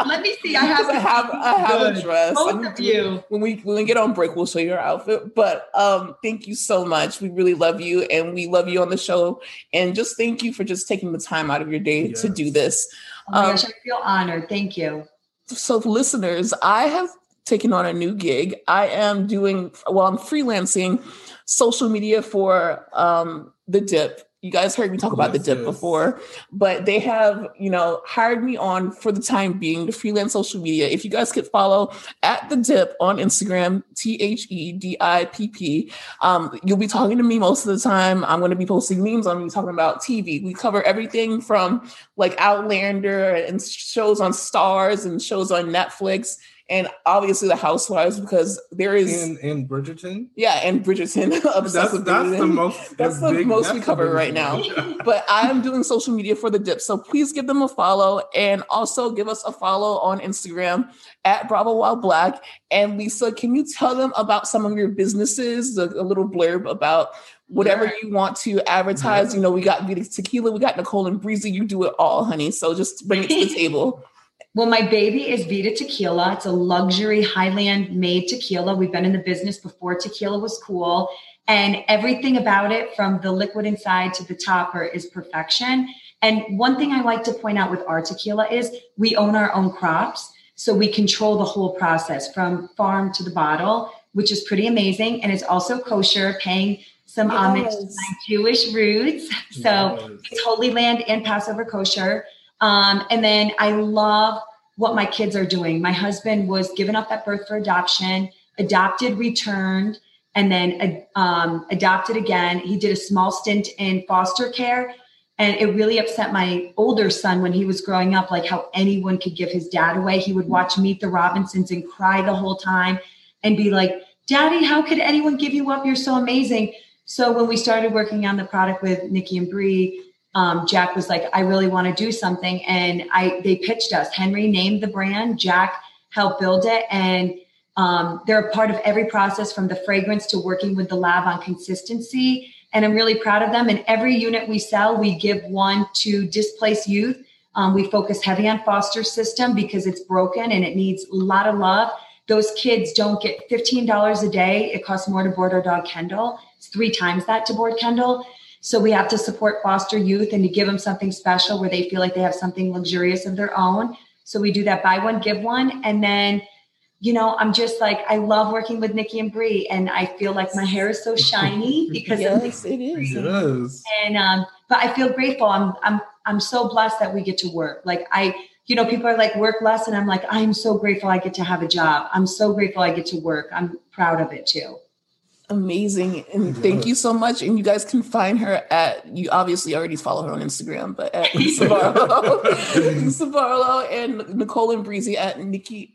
let me see. I have. I have. I have Good. a dress. Both I'm, of you. When we when we get on break, we'll show you our outfit. But um, thank you so much. We really love you, and we love you on the show. And just thank you for just taking the time out of your day yes. to do this. Oh my um, gosh, I feel honored. Thank you. So, listeners, I have taken on a new gig. I am doing well. I'm freelancing social media for um, the Dip you guys heard me talk about yes, the dip yes. before, but they have, you know, hired me on for the time being to freelance social media. If you guys could follow at the dip on Instagram, T H E D I P P, um, you'll be talking to me most of the time. I'm going to be posting memes. I'm going to be talking about TV. We cover everything from like Outlander and shows on stars and shows on Netflix and obviously the housewives because there is in, in Bridgerton. Yeah, and Bridgerton. that's that's Bridgerton. the most that's the big, most we cover right now. but I'm doing social media for the dip, so please give them a follow and also give us a follow on Instagram at Bravo While Black. And Lisa, can you tell them about some of your businesses? A, a little blurb about whatever yeah. you want to advertise. Yeah. You know, we got Vida Tequila, we got Nicole and Breezy. You do it all, honey. So just bring it to the table. Well, my baby is Vida Tequila. It's a luxury Highland made tequila. We've been in the business before tequila was cool. And everything about it, from the liquid inside to the topper, is perfection. And one thing I like to point out with our tequila is we own our own crops. So we control the whole process from farm to the bottle, which is pretty amazing. And it's also kosher, paying some yes. homage to my Jewish roots. So yes. it's Holy Land and Passover kosher. Um, and then I love what my kids are doing. My husband was given up at birth for adoption, adopted, returned, and then um, adopted again. He did a small stint in foster care. And it really upset my older son when he was growing up, like how anyone could give his dad away. He would watch Meet the Robinsons and cry the whole time and be like, Daddy, how could anyone give you up? You're so amazing. So when we started working on the product with Nikki and Brie, um, Jack was like, I really want to do something. And I they pitched us. Henry named the brand, Jack helped build it. And um, they're a part of every process from the fragrance to working with the lab on consistency. And I'm really proud of them. And every unit we sell, we give one to displaced youth. Um, we focus heavy on foster system because it's broken and it needs a lot of love. Those kids don't get $15 a day. It costs more to board our dog Kendall. It's three times that to board Kendall. So we have to support foster youth and to give them something special where they feel like they have something luxurious of their own. So we do that buy one, give one. And then, you know, I'm just like, I love working with Nikki and Brie and I feel like my hair is so shiny because yes, it is. Yes. And um, but I feel grateful. I'm I'm I'm so blessed that we get to work. Like I you know, people are like, work less. And I'm like, I'm so grateful I get to have a job. I'm so grateful I get to work. I'm proud of it too amazing and thank you so much. And you guys can find her at you obviously already follow her on instagram but at Lisa Barlow, and nicole and breezy at nikki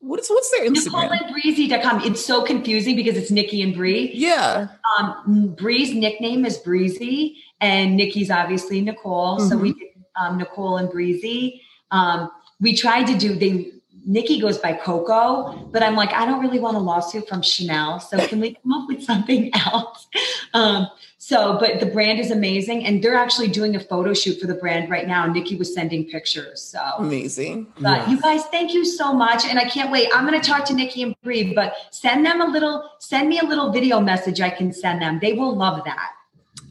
what's what's their instagram? nicoleandbreezy.com it's so confusing because it's nikki and bree. Yeah. Um bree's nickname is breezy and nikki's obviously nicole. Mm-hmm. so we did um, nicole and breezy. Um we tried to do they Nikki goes by Coco, but I'm like, I don't really want a lawsuit from Chanel. So can we come up with something else? Um, so, but the brand is amazing, and they're actually doing a photo shoot for the brand right now. Nikki was sending pictures. So amazing. But yes. you guys, thank you so much, and I can't wait. I'm going to talk to Nikki and Brie, but send them a little, send me a little video message. I can send them. They will love that.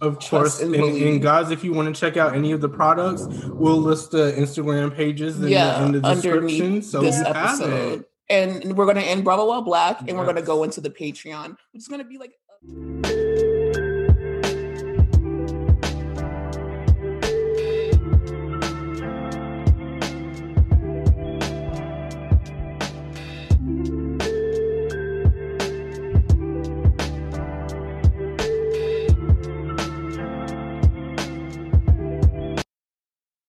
Of course, and, and, guys, if you want to check out any of the products, we'll list the Instagram pages in, yeah, the, in the description. So this episode. And we're going to end Bravo While Black, and yes. we're going to go into the Patreon, which is going to be like.